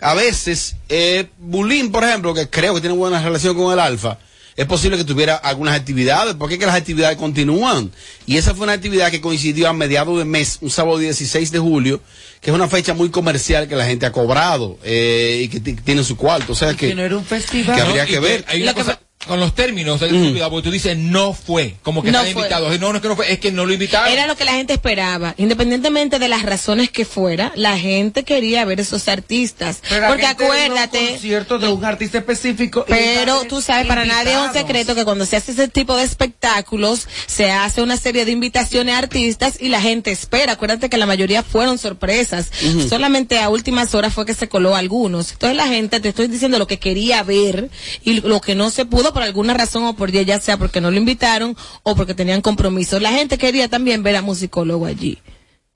a veces, eh, Bulín, por ejemplo, que creo que tiene buena relación con el Alfa, es posible que tuviera algunas actividades, porque es que las actividades continúan. Y esa fue una actividad que coincidió a mediados de mes, un sábado 16 de julio, que es una fecha muy comercial que la gente ha cobrado eh, y que ti- tiene su cuarto. O sea que, Que no era un festival. que habría No, y que ver. Hay una cosa, con los términos, hay Mm. cuidado, porque tú dices no fue, como que No están invitados. No, no es que no fue, es que no lo invitaron. Era lo que la gente esperaba. Independientemente de las razones que fuera, la gente quería ver esos artistas. Pero la Porque un acuérdate. concierto de un artista específico. Pero tú sabes, para nadie es un secreto que cuando se hace ese tipo de espectáculos, se hace una serie de invitaciones a artistas y la gente espera. Acuérdate que la mayoría fueron sorpresas. Solamente a últimas horas fue que se coló algunos. Entonces la gente, te estoy diciendo lo que quería ver y lo que no se pudo por alguna razón o por día, ya sea porque no lo invitaron o porque tenían compromisos. La gente quería también ver a musicólogo allí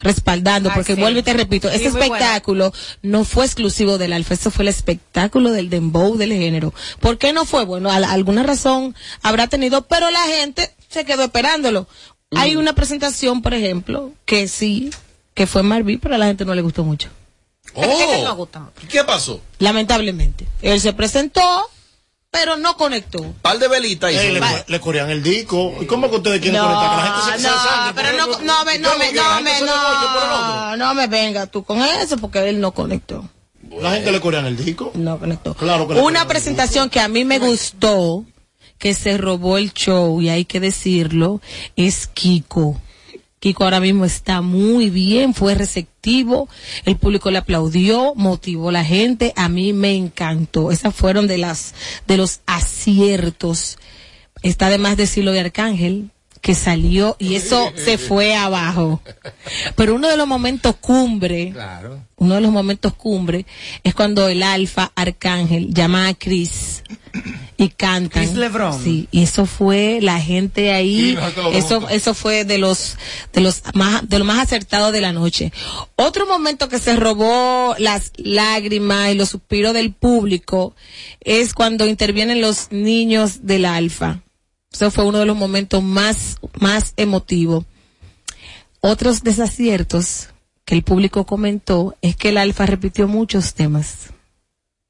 respaldando, Ah, porque sí. vuelvo y te repito, Sí, ese muy bueno. espectáculo no fue exclusivo del Alfa, eso fue el espectáculo del dembow del género. ¿Por qué no fue? Bueno, a- alguna razón habrá tenido, pero la gente se quedó esperándolo. Hay una presentación, por ejemplo, que sí, que fue Marví, pero a la gente no le gustó mucho. Oh, ¿Qué pasó? Lamentablemente. Él se presentó, pero no conectó. Par de velitas y le, le corean el disco. ¿Y cómo que ustedes quieren No, conectar? Que la gente se, no, desangre por pero el no, no me, no ¿Cómo me, que la no me, no, no me venga tú con eso porque él no conectó. La gente le corean el disco. No conectó. Claro que le Una presentación que a mí me gustó, que se robó el show, y hay que decirlo, es Kiko. Kiko ahora mismo está muy bien, fue receptivo, el público le aplaudió, motivó la gente, a mí me encantó. Esas fueron de las, de los aciertos. Está además decirlo de Arcángel, que salió y eso se fue abajo. Pero uno de los momentos cumbre, Claro. uno de los momentos cumbre es cuando el alfa arcángel llama a Chris y cantan. Chris Lebron. Sí, y eso fue la gente ahí, eso eso fue de los de los más de lo más acertado de la noche. Otro momento que se robó las lágrimas y los suspiros del público es cuando intervienen los niños del alfa. Eso fue uno de los momentos más más emotivos. Otros desaciertos que el público comentó es que el alfa repitió muchos temas.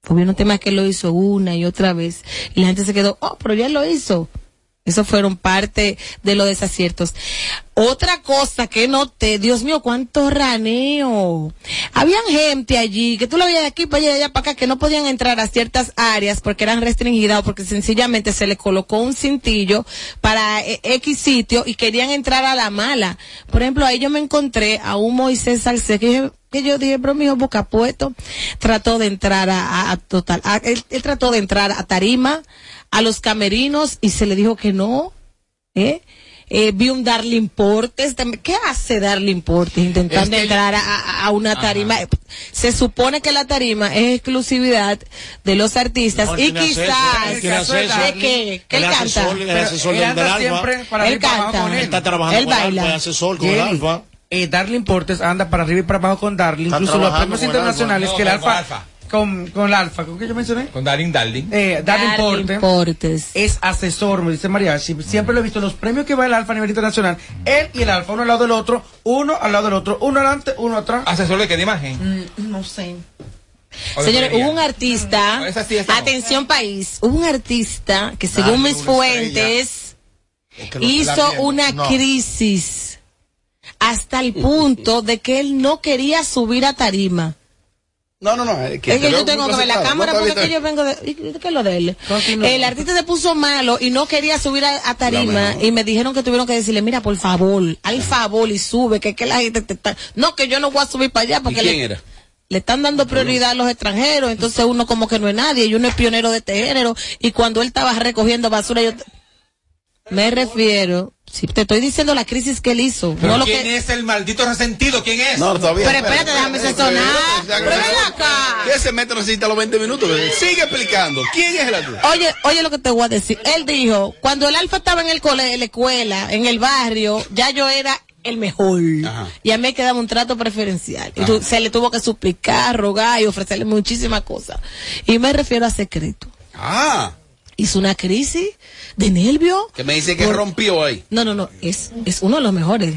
Hubieron temas que lo hizo una y otra vez y la gente se quedó, oh, pero ya lo hizo. Eso fueron parte de los desaciertos. Otra cosa que noté, Dios mío, cuánto raneo. Habían gente allí que tú lo veías de aquí para allá, allá para acá, que no podían entrar a ciertas áreas porque eran restringidas o porque sencillamente se le colocó un cintillo para eh, X sitio y querían entrar a la mala. Por ejemplo, ahí yo me encontré a un Moisés Salcedo que yo, dije, pero mi hijo boca puesto, trató de entrar a total, a- él, él trató de entrar a Tarima, a los camerinos y se le dijo que no, ¿eh? Eh, vi un Darling Portes. ¿qué hace Darling Portes intentando Es que- entrar a, a- una tarima? Se supone que la tarima es exclusividad de los artistas No, y quizás de que, que él El canta. asesor él anda siempre para Él canta. con él. Está trabajando Él con el baila. Alfa, es asesor con el Alfa. Eh, Darling Portes anda para arriba y para abajo con Darling. Está Incluso los premios internacionales No, que el Alfa. Con, con el Alfa, ¿con qué yo mencioné? Con Darling Darling. Eh, Darling, Portes, Portes. es asesor, me dice Mariachi. Siempre lo he visto en los premios que va el Alfa a nivel internacional. Él y el Alfa, uno al lado del otro, uno al lado del otro, uno adelante, uno atrás. Asesor de qué de imagen. Mm, no sé. Señores, hubo un artista, sí, no. atención país, hubo un artista que según Dale, mis fuentes que hizo una No. crisis hasta el punto de que él no quería subir a tarima. No, no, no. Es que, es que yo tengo que ver la cámara No, porque es que yo vengo de... ¿y ¿Qué es lo de él? Continúa. El artista se puso malo y no quería subir a, tarima y me dijeron que tuvieron que decirle, mira, por favor, al favor y sube, que, que la gente te está... No, que yo no voy a subir para allá ¿Y porque quién le, era? le están dando prioridad a los extranjeros, entonces uno como que no es nadie y uno es pionero de este género y cuando él estaba recogiendo basura yo... Me refiero, si te estoy diciendo la crisis que él hizo, Pero no lo ¿Quién que... es el maldito resentido? ¿Quién es? No, todavía. Pero espérate, déjame. Pero ven acá. ¿Qué ese metro necesita los 20 minutos? Sigue explicando. ¿Quién es el artista? Oye, oye lo que te voy a decir. Él dijo, cuando el alfa estaba en el cole, en la escuela, en el barrio, ya yo era el mejor. Y a mí me quedaba un trato preferencial. Y tu- se le tuvo que suplicar, rogar y ofrecerle muchísimas cosas. Y me refiero a secreto. Ah, Hizo una crisis de nervio. que me dice que Por- rompió ahí. No, no, no, es, es uno de los mejores.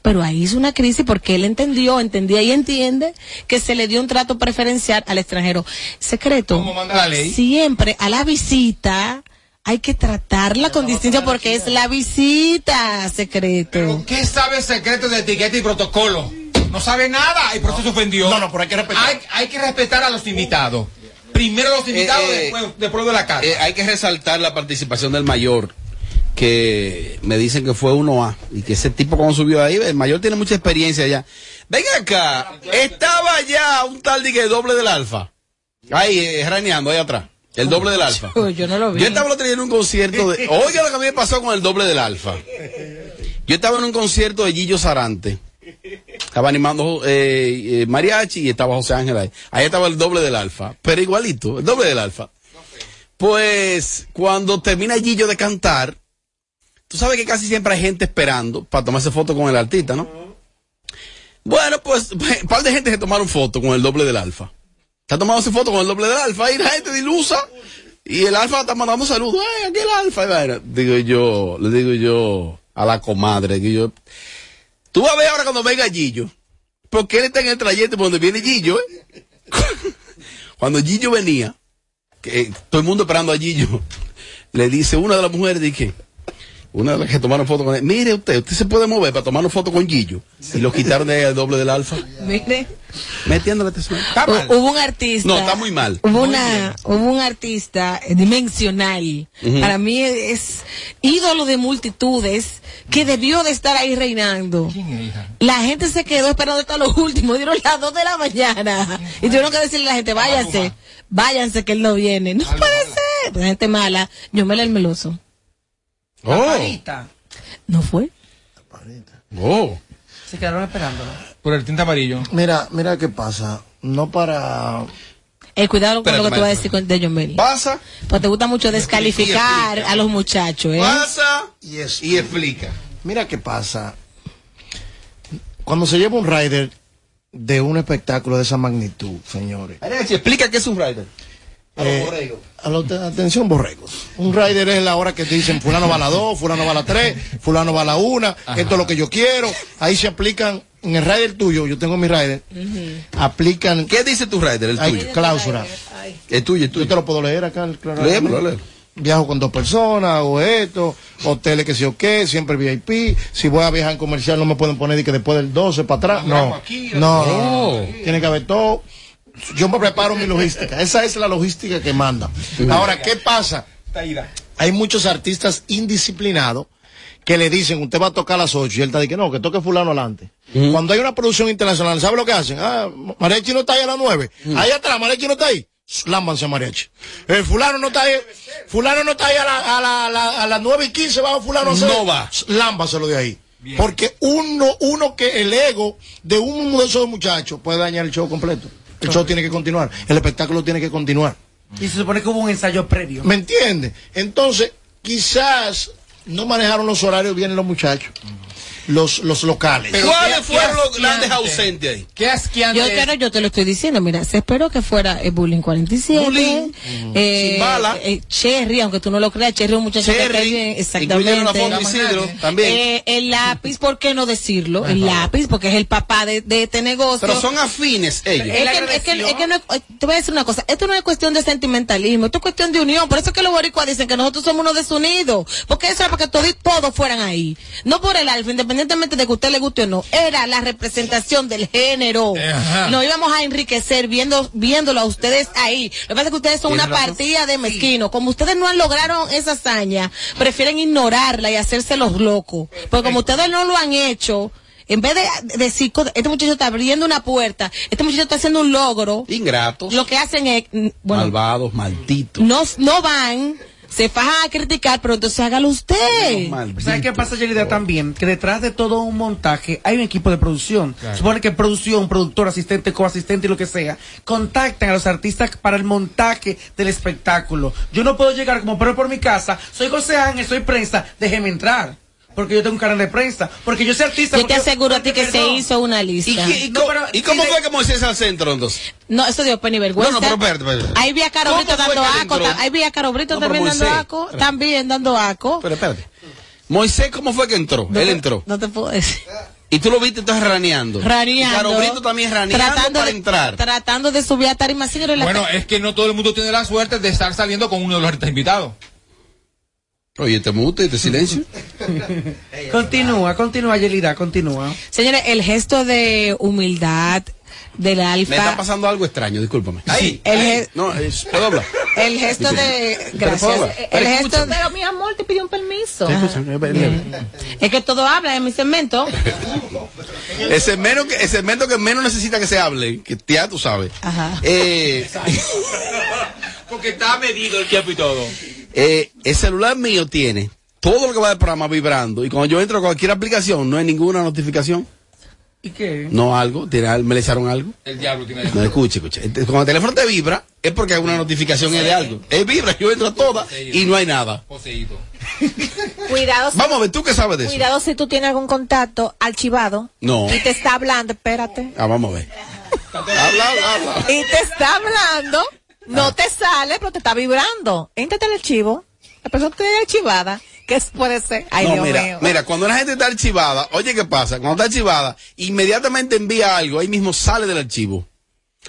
Pero ahí hizo una crisis porque él entendió, entendía y entiende que se le dio un trato preferencial al extranjero. Secreto. ¿Cómo manda la ley? Siempre a la visita hay que tratarla con distinción porque es la visita, secreto. ¿Qué sabe el secreto de etiqueta y protocolo? No sabe nada y por eso se ofendió. No, no, pero hay que respetar. Hay, hay que respetar a los invitados. Primero los invitados, Eh, eh, después, después de la casa. Eh, hay que resaltar la participación del mayor, que me dicen que fue 1A, y que ese tipo cuando subió ahí, el mayor tiene mucha experiencia ya. Venga acá, estaba ya un tal de que doble del alfa. Ahí, eh, raneando ahí atrás. El doble del alfa. Yo no lo vi. Yo estaba el otro día en un concierto de. Oiga lo que a mí me pasó con el doble del alfa. Yo estaba en un concierto de Gillo Sarante. Estaba animando eh, eh, mariachi y estaba José Ángel ahí. Ahí estaba el doble del alfa. Pero igualito, el doble del alfa. Pues cuando termina Gillo de cantar, tú sabes que casi siempre hay gente esperando para tomarse foto con el artista, ¿no? Bueno, pues un par de gente se tomaron foto con el doble del alfa. Está tomándose foto con el doble del alfa y la gente dilusa. Y el alfa está mandando saludos. ¡Ay, aquel alfa! Y vaina. Digo yo, le digo yo a la comadre, que yo. Tú vas a ver ahora cuando venga Gillo. Porque él está en el trayecto por donde viene Gillo, ¿eh? Cuando Gillo venía, que eh, todo el mundo esperando a Gillo, le dice una de las mujeres, dije, una de las que tomaron foto con él, mire usted, usted se puede mover para tomar una foto con Gillo. Y lo quitaron de ahí al doble del alfa. Mire, Metiéndole hu- hubo un artista. No, está muy mal. Hubo una, hubo un artista eh, dimensional. Para mí es ídolo de multitudes que debió de estar ahí reinando. La gente se quedó esperando hasta lo último, dieron las 2 de la mañana. Y tuvieron que decirle a la gente, váyanse, váyanse que él no viene. No puede ser. Pues gente mala, yo me el meloso. Oh. ¿No fue? Oh. Se quedaron esperando. Por el tinte amarillo. Mira, mira qué pasa. No para. Eh, cuidado con lo que tú vas a decir con de John Belly. Pasa. Pues te gusta mucho descalificar a los muchachos, ¿eh? Pasa y, explica. Mira qué pasa. Cuando se lleva un rider de un espectáculo de esa magnitud, señores. Explica qué es un rider. A los Eh, borregos. a lo- atención, borregos. Un rider es la hora que te dicen fulano va a la 2, fulano va a la 3, fulano va a la 1, esto es lo que yo quiero. Ahí se aplican, en el rider tuyo, yo tengo mi rider, aplican... ¿Qué dice tu rider, el Hay tuyo? cláusula. El tuyo, el tuyo. Yo te lo puedo leer acá. el- claro, Léemelo, léelo. Viajo con dos personas, o esto, hoteles que sí o qué, siempre VIP. Si voy a viajar en comercial no me pueden poner de que después del 12 para atrás. No, no, no, no. Tiene que haber todo. Yo me preparo mi logística. Esa es la logística que manda. Ahora, ¿qué pasa? Hay muchos artistas indisciplinados que le dicen, usted va a tocar a las 8 y él está de que no, que toque fulano adelante. Cuando hay una producción internacional, ¿sabe lo que hacen? Ah, Mariachi no está ahí a las 9. Ahí atrás, Mariachi no está ahí. Lámbanse Mariachi. El fulano no está ahí, fulano no está ahí a, la- a la- a la- a las 9 y 15, va fulano a hacer- No va. Lámbaselo de ahí. Porque uno, uno que el ego de uno de esos muchachos puede dañar el show completo. El show tiene que continuar, el espectáculo tiene que continuar. Y se supone que hubo un ensayo previo. ¿Me entiendes? Entonces, quizás no manejaron los horarios bien los muchachos, los, los locales. ¿Cuáles fueron los grandes ausentes ahí? ¿Qué asqueante Yo, te lo estoy diciendo, mira, se esperó que fuera el Bullying 47, Bullying, eh, Sin bala. eh, Cherry, aunque tú no lo creas, Cherry es un muchacho que Cherry, cae bien, exactamente. Isidro, también. Eh, el lápiz, ¿por qué no decirlo? El lápiz, porque es el papá de, de este negocio. Pero son afines ellos. Es que, es que- es que no es- te voy a decir una cosa, esto no es cuestión de sentimentalismo, esto es cuestión de unión, por eso es que los boricuas dicen que nosotros somos unos desunidos, porque eso era para que todos, todos fueran ahí, no por el alfa, independientemente independientemente de que a usted le guste o no, era la representación del género. Ajá. Nos íbamos a enriquecer viendo, viéndolo a ustedes ahí. Lo que pasa es que ustedes son una razón. partida de mezquino. Como ustedes no han logrado esa hazaña, prefieren ignorarla y hacerse los locos. Porque como ustedes no lo han hecho, en vez de decir, "Co- este muchacho está abriendo una puerta, este muchacho está haciendo un logro, Ingratos, lo que hacen es, mm, bueno, malvados, malditos. no, no van, se fajan a criticar, pero entonces hágalo usted. ¿Sabes qué pasa, Yelida, también? Que detrás de todo un montaje hay un equipo de producción. Supone que producción, productor, asistente, coasistente y lo que sea, contactan a los artistas para el montaje del espectáculo. Yo no puedo llegar como pero por mi casa, soy José Ángel, soy prensa, déjeme entrar. Porque yo tengo un canal de prensa. Porque yo soy artista. Yo te aseguro a ti que se Perdón. hizo una lista. ¿Y, qué- y No, co- pero- ¿y cómo y de- fue que Moisés al centro entonces? No, eso dio pena y vergüenza. No, no, pero espérate, espérate. Ahí vi a Caro ¿Cómo Brito dando aco. Ahí vi a Caro Brito No, también dando aco. También dando aco. Pero espérate. Moisés, ¿cómo fue que entró? No Él entró. No te puedo decir. Y tú lo viste entonces raneando. Raneando. Y Caro Brito también raneando Tratando para de- entrar. Tratando de subir a tarima. Bueno, es que no todo el mundo tiene la suerte de estar saliendo con uno de los artistas invitados. Oye, te mute, te silencio. Continúa, continúa, Yelida, continúa. Señores, el gesto de humildad del Me está alfa. pasando algo extraño, discúlpame. Ahí, el ahí. ge- No, es- ¿puedo hablar? El gesto de. Gracias. El gesto. escúchame. Pero mi amor, te pidió un permiso. Es que todo habla en mi segmento. El segmento, que, el segmento que menos necesita que se hable, que ya tú sabes. Ajá. Eh, Porque está medido el tiempo y todo. Eh, el celular mío tiene todo lo que va del programa vibrando y cuando yo entro a cualquier aplicación no hay ninguna notificación. ¿Y qué? No algo, tiene, me le echaron algo. El diablo tiene. No, escuche, escuche. Entonces, Cuando el teléfono te vibra, es porque hay una notificación es de algo. Él vibra, yo entro a todas y no hay nada. Poseído. Cuidado si, Vamos a ver, ¿tú qué sabes de eso? cuidado si tú tienes algún contacto archivado No. y te está hablando, espérate. Ah, vamos a ver. Habla, habla, habla. Y te está hablando, no te sale, pero te está vibrando. Entrate al archivo, la persona tiene archivada, ¿qué puede ser? Ay, no, Dios mira, mío. mira, cuando la gente está archivada, oye, ¿qué pasa? Cuando está archivada, inmediatamente envía algo, ahí mismo sale del archivo.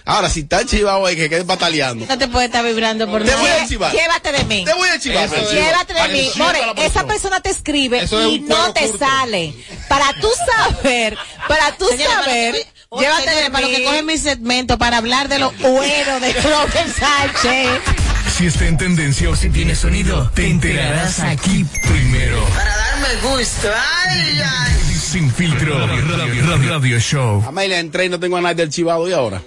Ahora, si está archivado ahí, que quede pataleando. No te puede estar vibrando por Te voy a nada. archivar. Llévate de mí. Te voy a archivar. Eso es- Llévate de mí. More, esa persona te escribe Eso es y no te curto. sale. Para tú saber, para tú saber, lo que- llévate señores, de para lo que mí. coge mi segmento para hablar de los hueros de Robert Sánchez. Si está en tendencia o si tiene sonido, te enterarás aquí primero. Para darme gusto. Ay, ay. Sin filtro, radio, radio- radio show. Amelia, entré y no tengo a nadie archivado y ahora.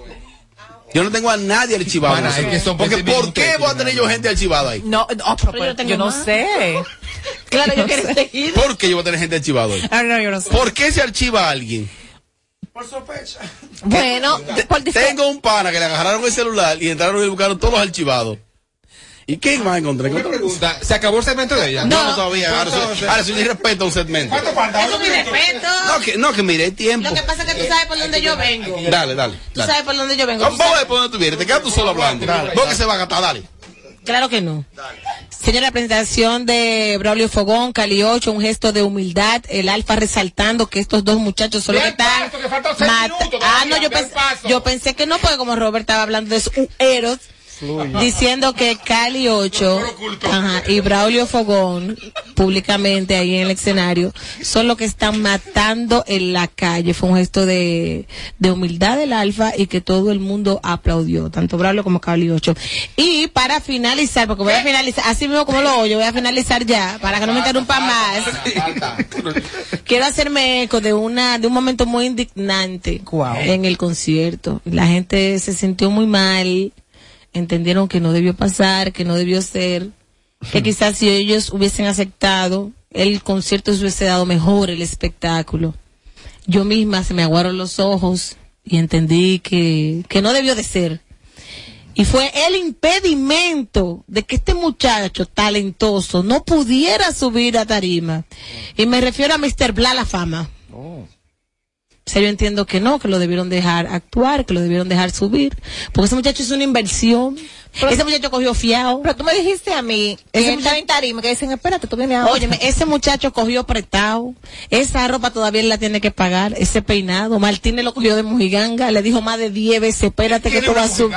Yo no tengo a nadie archivado. Mana, es que son Porque ¿por qué voy a tener yo gente archivada ahí? No, no, pero, Pero yo tengo yo no sé. Claro, yo quiero seguir. ¿Por qué yo voy a tener gente archivada ahí? Ah, no, yo no sé. ¿Por qué se archiva a alguien? Por sospecha. Bueno, por Tengo un pana que le agarraron el celular y entraron y buscaron todos los archivados. ¿Y qué más encontré? Una pregunta, ¿se acabó el segmento de ella? No, no, todavía. Ahora ahora un respeto a un segmento. ¿Cuánto falta? Eso es mi respeto. No, que, no, que mire, el tiempo. Lo que pasa es que tú sabes por dónde yo vengo. Dale, dale. Tú dale. sabes por dónde yo vengo. Vamos Tú a ver por dónde tú vienes. Te quedas tú solo hablando. Vos que se va a gastar, dale. Claro que no. Señora, presentación de Braulio Fogón, Cali 8, un gesto de humildad, el alfa resaltando que estos dos muchachos son los que están... paso, que faltan seis mata- minutos ah, no, yo, pens- paso. yo pensé que no, porque como Robert estaba hablando de sus eros, diciendo que Cali 8 ajá, y Braulio Fogón, públicamente ahí en el escenario, son los que están matando en la calle. Fue un gesto de, de humildad del alfa y que todo el mundo aplaudió, tanto Braulio como Cali 8. Y para finalizar, porque voy a finalizar, así mismo como lo oyo, voy a finalizar ya, para que no me interrumpa más. Quiero hacerme eco de una de un momento muy indignante en el concierto. La gente se sintió muy mal, entendieron que no debió pasar, que no debió ser, que quizás si ellos hubiesen aceptado, el concierto se hubiese dado mejor el espectáculo. Yo misma se me aguaron los ojos y entendí que, que no debió de ser. Y fue el impedimento de que este muchacho talentoso no pudiera subir a tarima. Y me refiero a Mr. Bla la fama. O yo entiendo que no, que lo debieron dejar actuar, que lo debieron dejar subir. Porque ese muchacho es una inversión. Ese muchacho cogió fiado. pero tú me dijiste a mí Ese que muchacho- en tarima, que dicen, espérate, tú vienes ahora. Óyeme, ese muchacho cogió prestado. Esa ropa todavía él la tiene que pagar. Ese peinado. Martínez lo cogió de mujiganga. Le dijo más de 10 veces, espérate que ¿Quién tú vas a subir.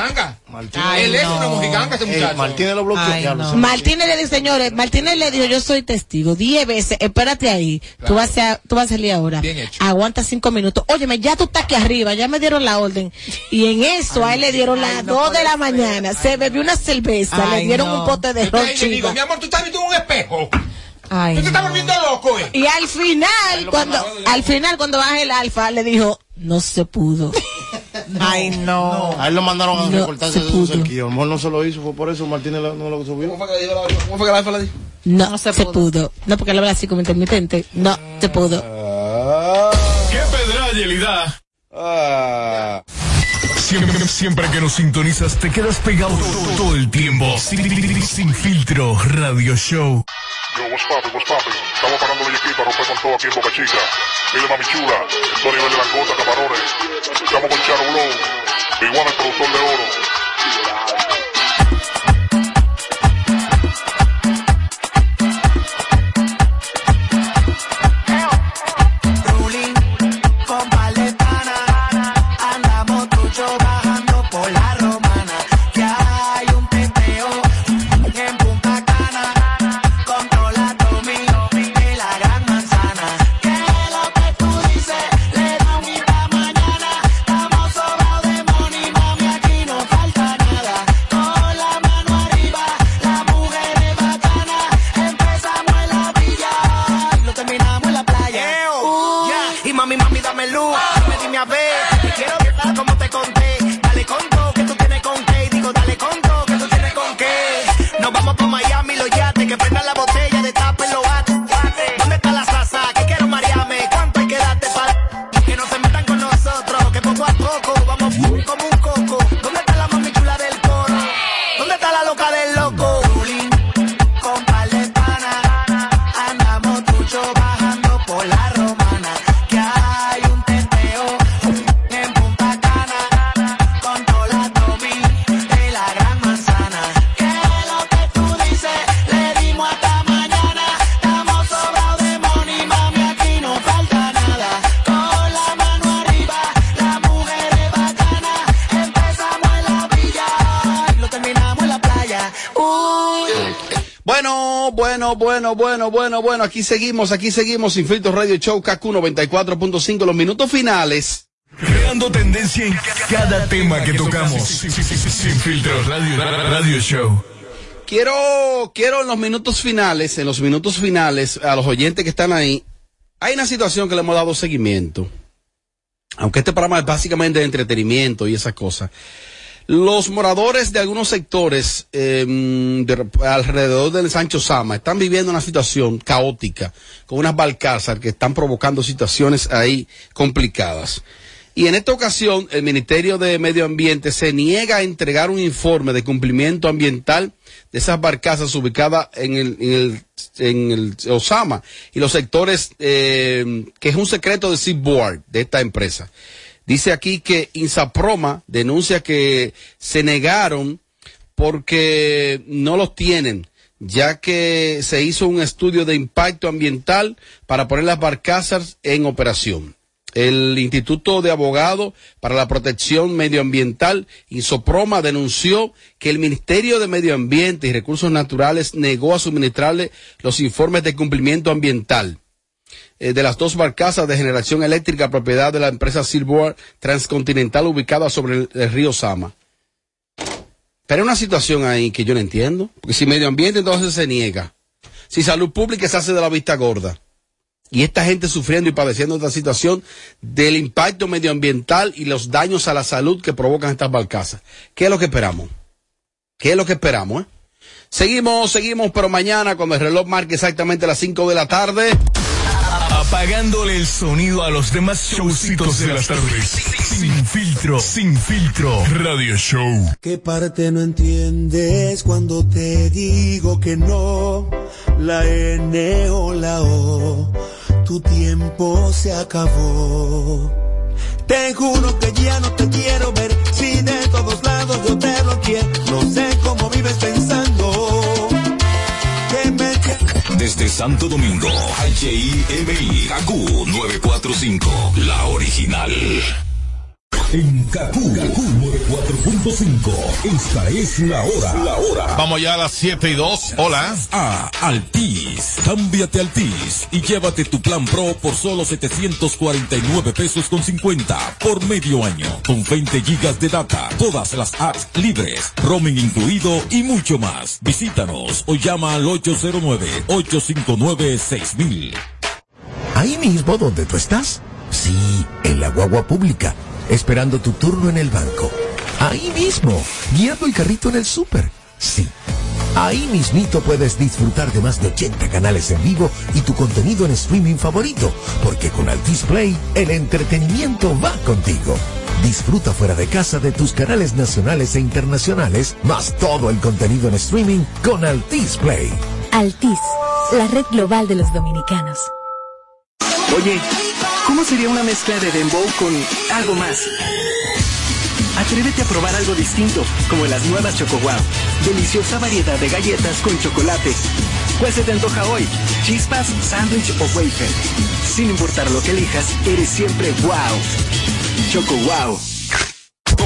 Él es una mojiganga, ese muchacho. Martínez lo bloqueó. Ay, no. Martínez le dijo, señores, Martínez le dijo, yo soy testigo, diez veces, espérate ahí, tú, vas a, tú vas a salir ahora. Bien hecho. Aguanta cinco minutos. Óyeme, ya tú estás aquí arriba, ya me dieron la orden. Y en eso, a él le dieron las dos de la mañana, se bebió una cerveza, le Ay, dieron no. un pote de Yo ron le digo, mi amor, tú estás viendo un espejo. Ay, Tú te estás no. volviendo loco, eh. Y al final, cuando, al final, cuando baja el alfa, le dijo, no se pudo. Ay, no. A él lo mandaron a No, recortarse se de su pudo. cerquillo. A lo mejor no se lo hizo, fue por eso Martínez lo- no lo subió. ¿Cómo fue que le la- cómo fue que la jefa le dijo? No, se, pudo. No, porque él habla así como intermitente. No, se pudo. ¡Qué pedra, Yelida! Ah. Siempre, siempre que nos sintonizas te quedas pegado todo, todo el tiempo. Sin, sin filtro, radio show. Yo, what's poppin', what's poppin'? Estamos parando de aquí para con todo aquí en Boca Chica. Dile mami chula, esto a nivel de langota, camarones. Estamos con Charo Blow, One, el productor de oro. Aquí seguimos, aquí seguimos. Sin filtro radio show KQ 94.5. Los minutos finales. Creando tendencia en cada tema que tocamos. Sin, sin- sin- sin filtro, radio, radio show. Quiero, quiero en los minutos finales, en los minutos finales, a los oyentes que están ahí, hay una situación que le hemos dado seguimiento. Aunque este programa es básicamente de entretenimiento y esas cosas. Los moradores de algunos sectores de- alrededor del Sancho Sama están viviendo una situación caótica con unas balcazas que están provocando situaciones ahí complicadas. Y en esta ocasión, el Ministerio de Medio Ambiente se niega a entregar un informe de cumplimiento ambiental de esas barcazas ubicadas en el, en el, en el Osama y los sectores, eh, que es un secreto de Seaboard de esta empresa. Dice aquí que Insaproma denuncia que se negaron porque no los tienen, ya que se hizo un estudio de impacto ambiental para poner las barcazas en operación. El Instituto de Abogados para la Protección Medioambiental, Insoproma, denunció que el Ministerio de Medio Ambiente y Recursos Naturales negó a suministrarle los informes de cumplimiento ambiental eh, de las dos barcazas de generación eléctrica propiedad de la empresa Silver Transcontinental ubicada sobre el, río Sama. Pero hay una situación ahí que yo no entiendo, porque si medio ambiente entonces se niega, si salud pública se hace de la vista gorda, y esta gente sufriendo y padeciendo esta situación del impacto medioambiental y los daños a la salud que provocan estas barcazas. ¿Qué es lo que esperamos? ¿Qué es lo que esperamos? eh? Seguimos, seguimos, pero mañana cuando el reloj marque exactamente las 5 de la tarde. Apagándole el sonido a los demás showcitos de las tardes. Sin filtro, sin filtro, radio show. ¿Qué parte no entiendes cuando te digo que no? La N o la O, tu tiempo se acabó. Te juro que ya no te quiero ver, si de todos lados yo te lo quiero. No sé cómo vives pensando Desde Santo Domingo, HIMI, KQ 945, la original. En Kaku, Kaku 4.5. Esta es la hora. La hora. Vamos ya a las 7 y 2. Hola. A Altis. Cámbiate Altis y llévate tu plan Pro por solo 749 pesos con 50 por medio año. Con 20 gigas de data, todas las apps libres, roaming incluido y mucho más. Visítanos o llama al 809-859-6000. Ahí mismo donde tú estás. Sí, en la guagua pública, esperando tu turno en el banco. Ahí mismo, guiando el carrito en el súper. Sí. Ahí mismito puedes disfrutar de más de 80 canales en vivo y tu contenido en streaming favorito, porque con Altis Play el entretenimiento va contigo. Disfruta fuera de casa de tus canales nacionales e internacionales, más todo el contenido en streaming con Altis Play. Altis, la red global de los dominicanos. Oye, ¿cómo sería una mezcla de dembow con algo más? Atrévete a probar algo distinto, como las nuevas Choco Wow. Deliciosa variedad de galletas con chocolate. ¿Cuál se te antoja hoy? ¿Chispas, sándwich o wafer? Sin importar lo que elijas, eres siempre wow. Choco Wow.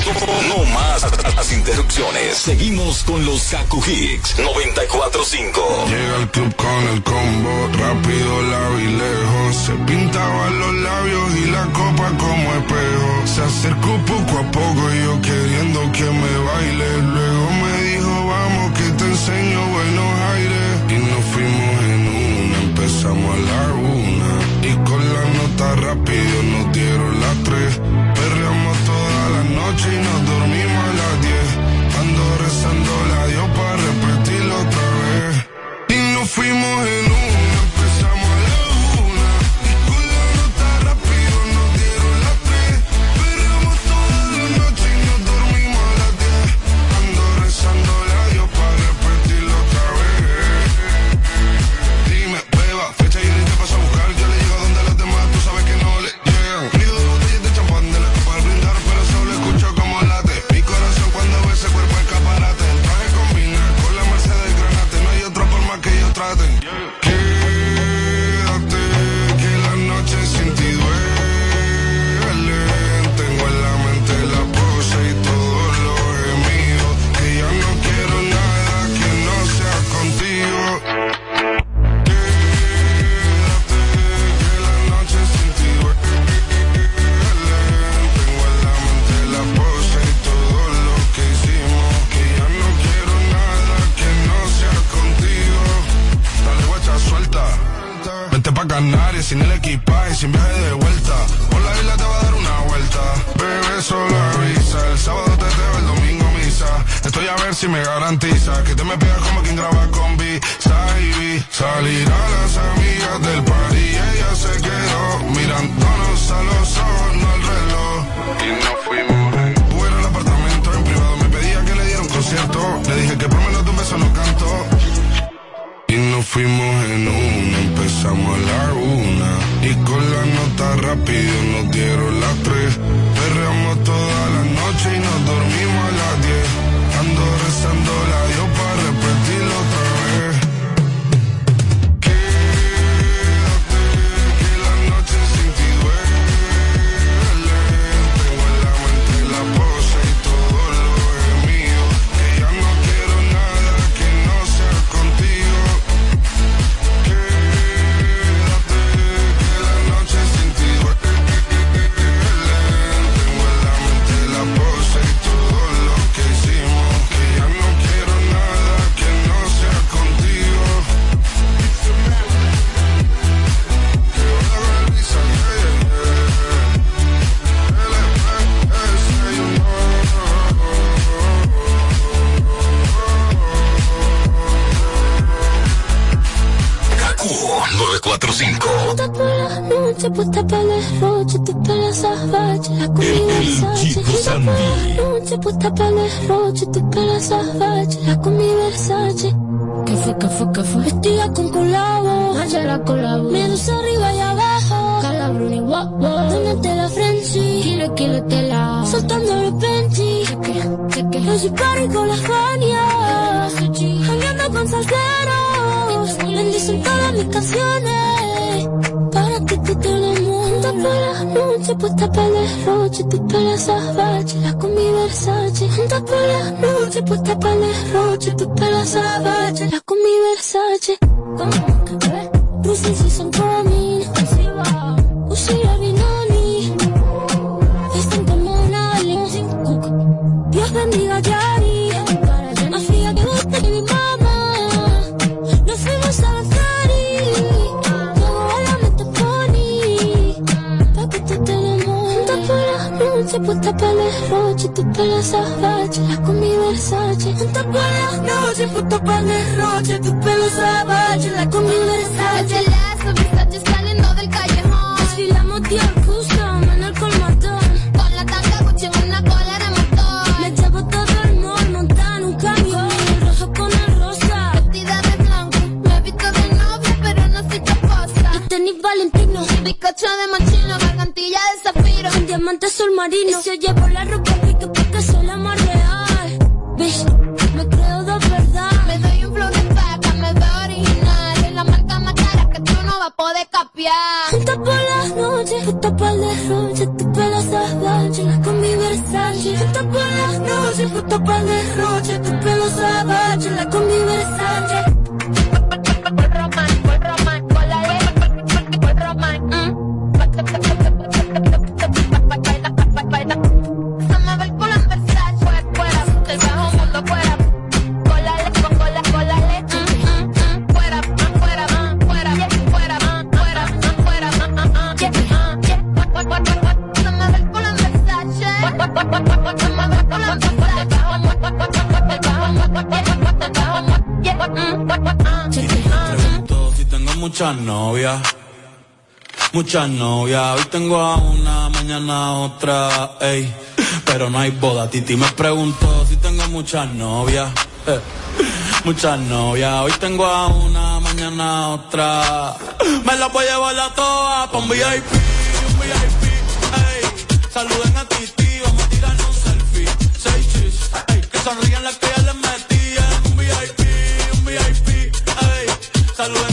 No más las interrupciones. Seguimos con los Kaku Hicks 94.5. Llega al club con el combo, rápido, lado y lejos. Se pintaban los labios y la copa como espejo. Se acercó poco a poco y yo queriendo que me baile. Luego Noche puesta para el derroche, tu pelo salvaje, la comida Versace. ¿Qué fue, qué fue, qué fue? Vestida con colabo, la colabo. Menos arriba y abajo, calabrón y guapo. Donde la frenzy, kilo, kilo, te la. Soltando los cheque, cheque. Los sicario con las fanias, jangueando con salseros. Bendicen todas mis canciones, por la noche, puesta para el derroche, tu pelo salvaje, la combi Versace. Juntas por la noche, puesta para el derroche, tu pelo salvaje, la combi Versace. Como que ve, Bruce season coming, por la noche, puesta para el derroche, tu pelo salvaje, la combi Versace. Versace, Versace saliendo del callejón. Desfilamos Dior Custom en el colmatón. Con la tanga Gucci en una cola de motor. Me llevo todo el mall, montada en un camión. El rojo con el rosa. Vestida de blanco. Me he visto de novia, pero no soy esposa. Y tenis Valentino. Bizcocho de mochila, gargantilla de zafiro. Un diamante azul marino. Y se llevo la ropa capiar. Juntas por las noches, puesta para el derroche, tu pelo salvaje, la combi Versace. Juntas por las noches, puesta para el derroche, tu pelo salvaje, la combi Versace. Muchas novias. Muchas novias, hoy tengo a una, mañana otra, ey. Pero no hay boda, Titi me preguntó si tengo muchas novias. eh. Muchas novias, hoy tengo a una, mañana otra. Me la voy a llevar a todas pa' un VIP, un VIP, ey. Saluden a Titi, vamos a tirarnos un selfie. Seis chis, ey. Que sonrían las que ya les metí un VIP, un VIP, ey. Saluden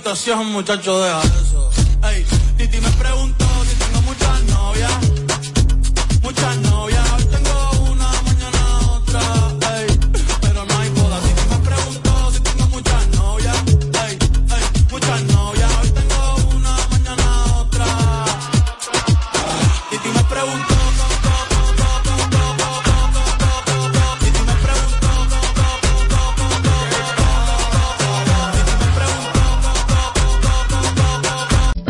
Invitación, muchacho, deja eso. Ey, Titi me preguntó si tengo muchas novias. Muchas novias,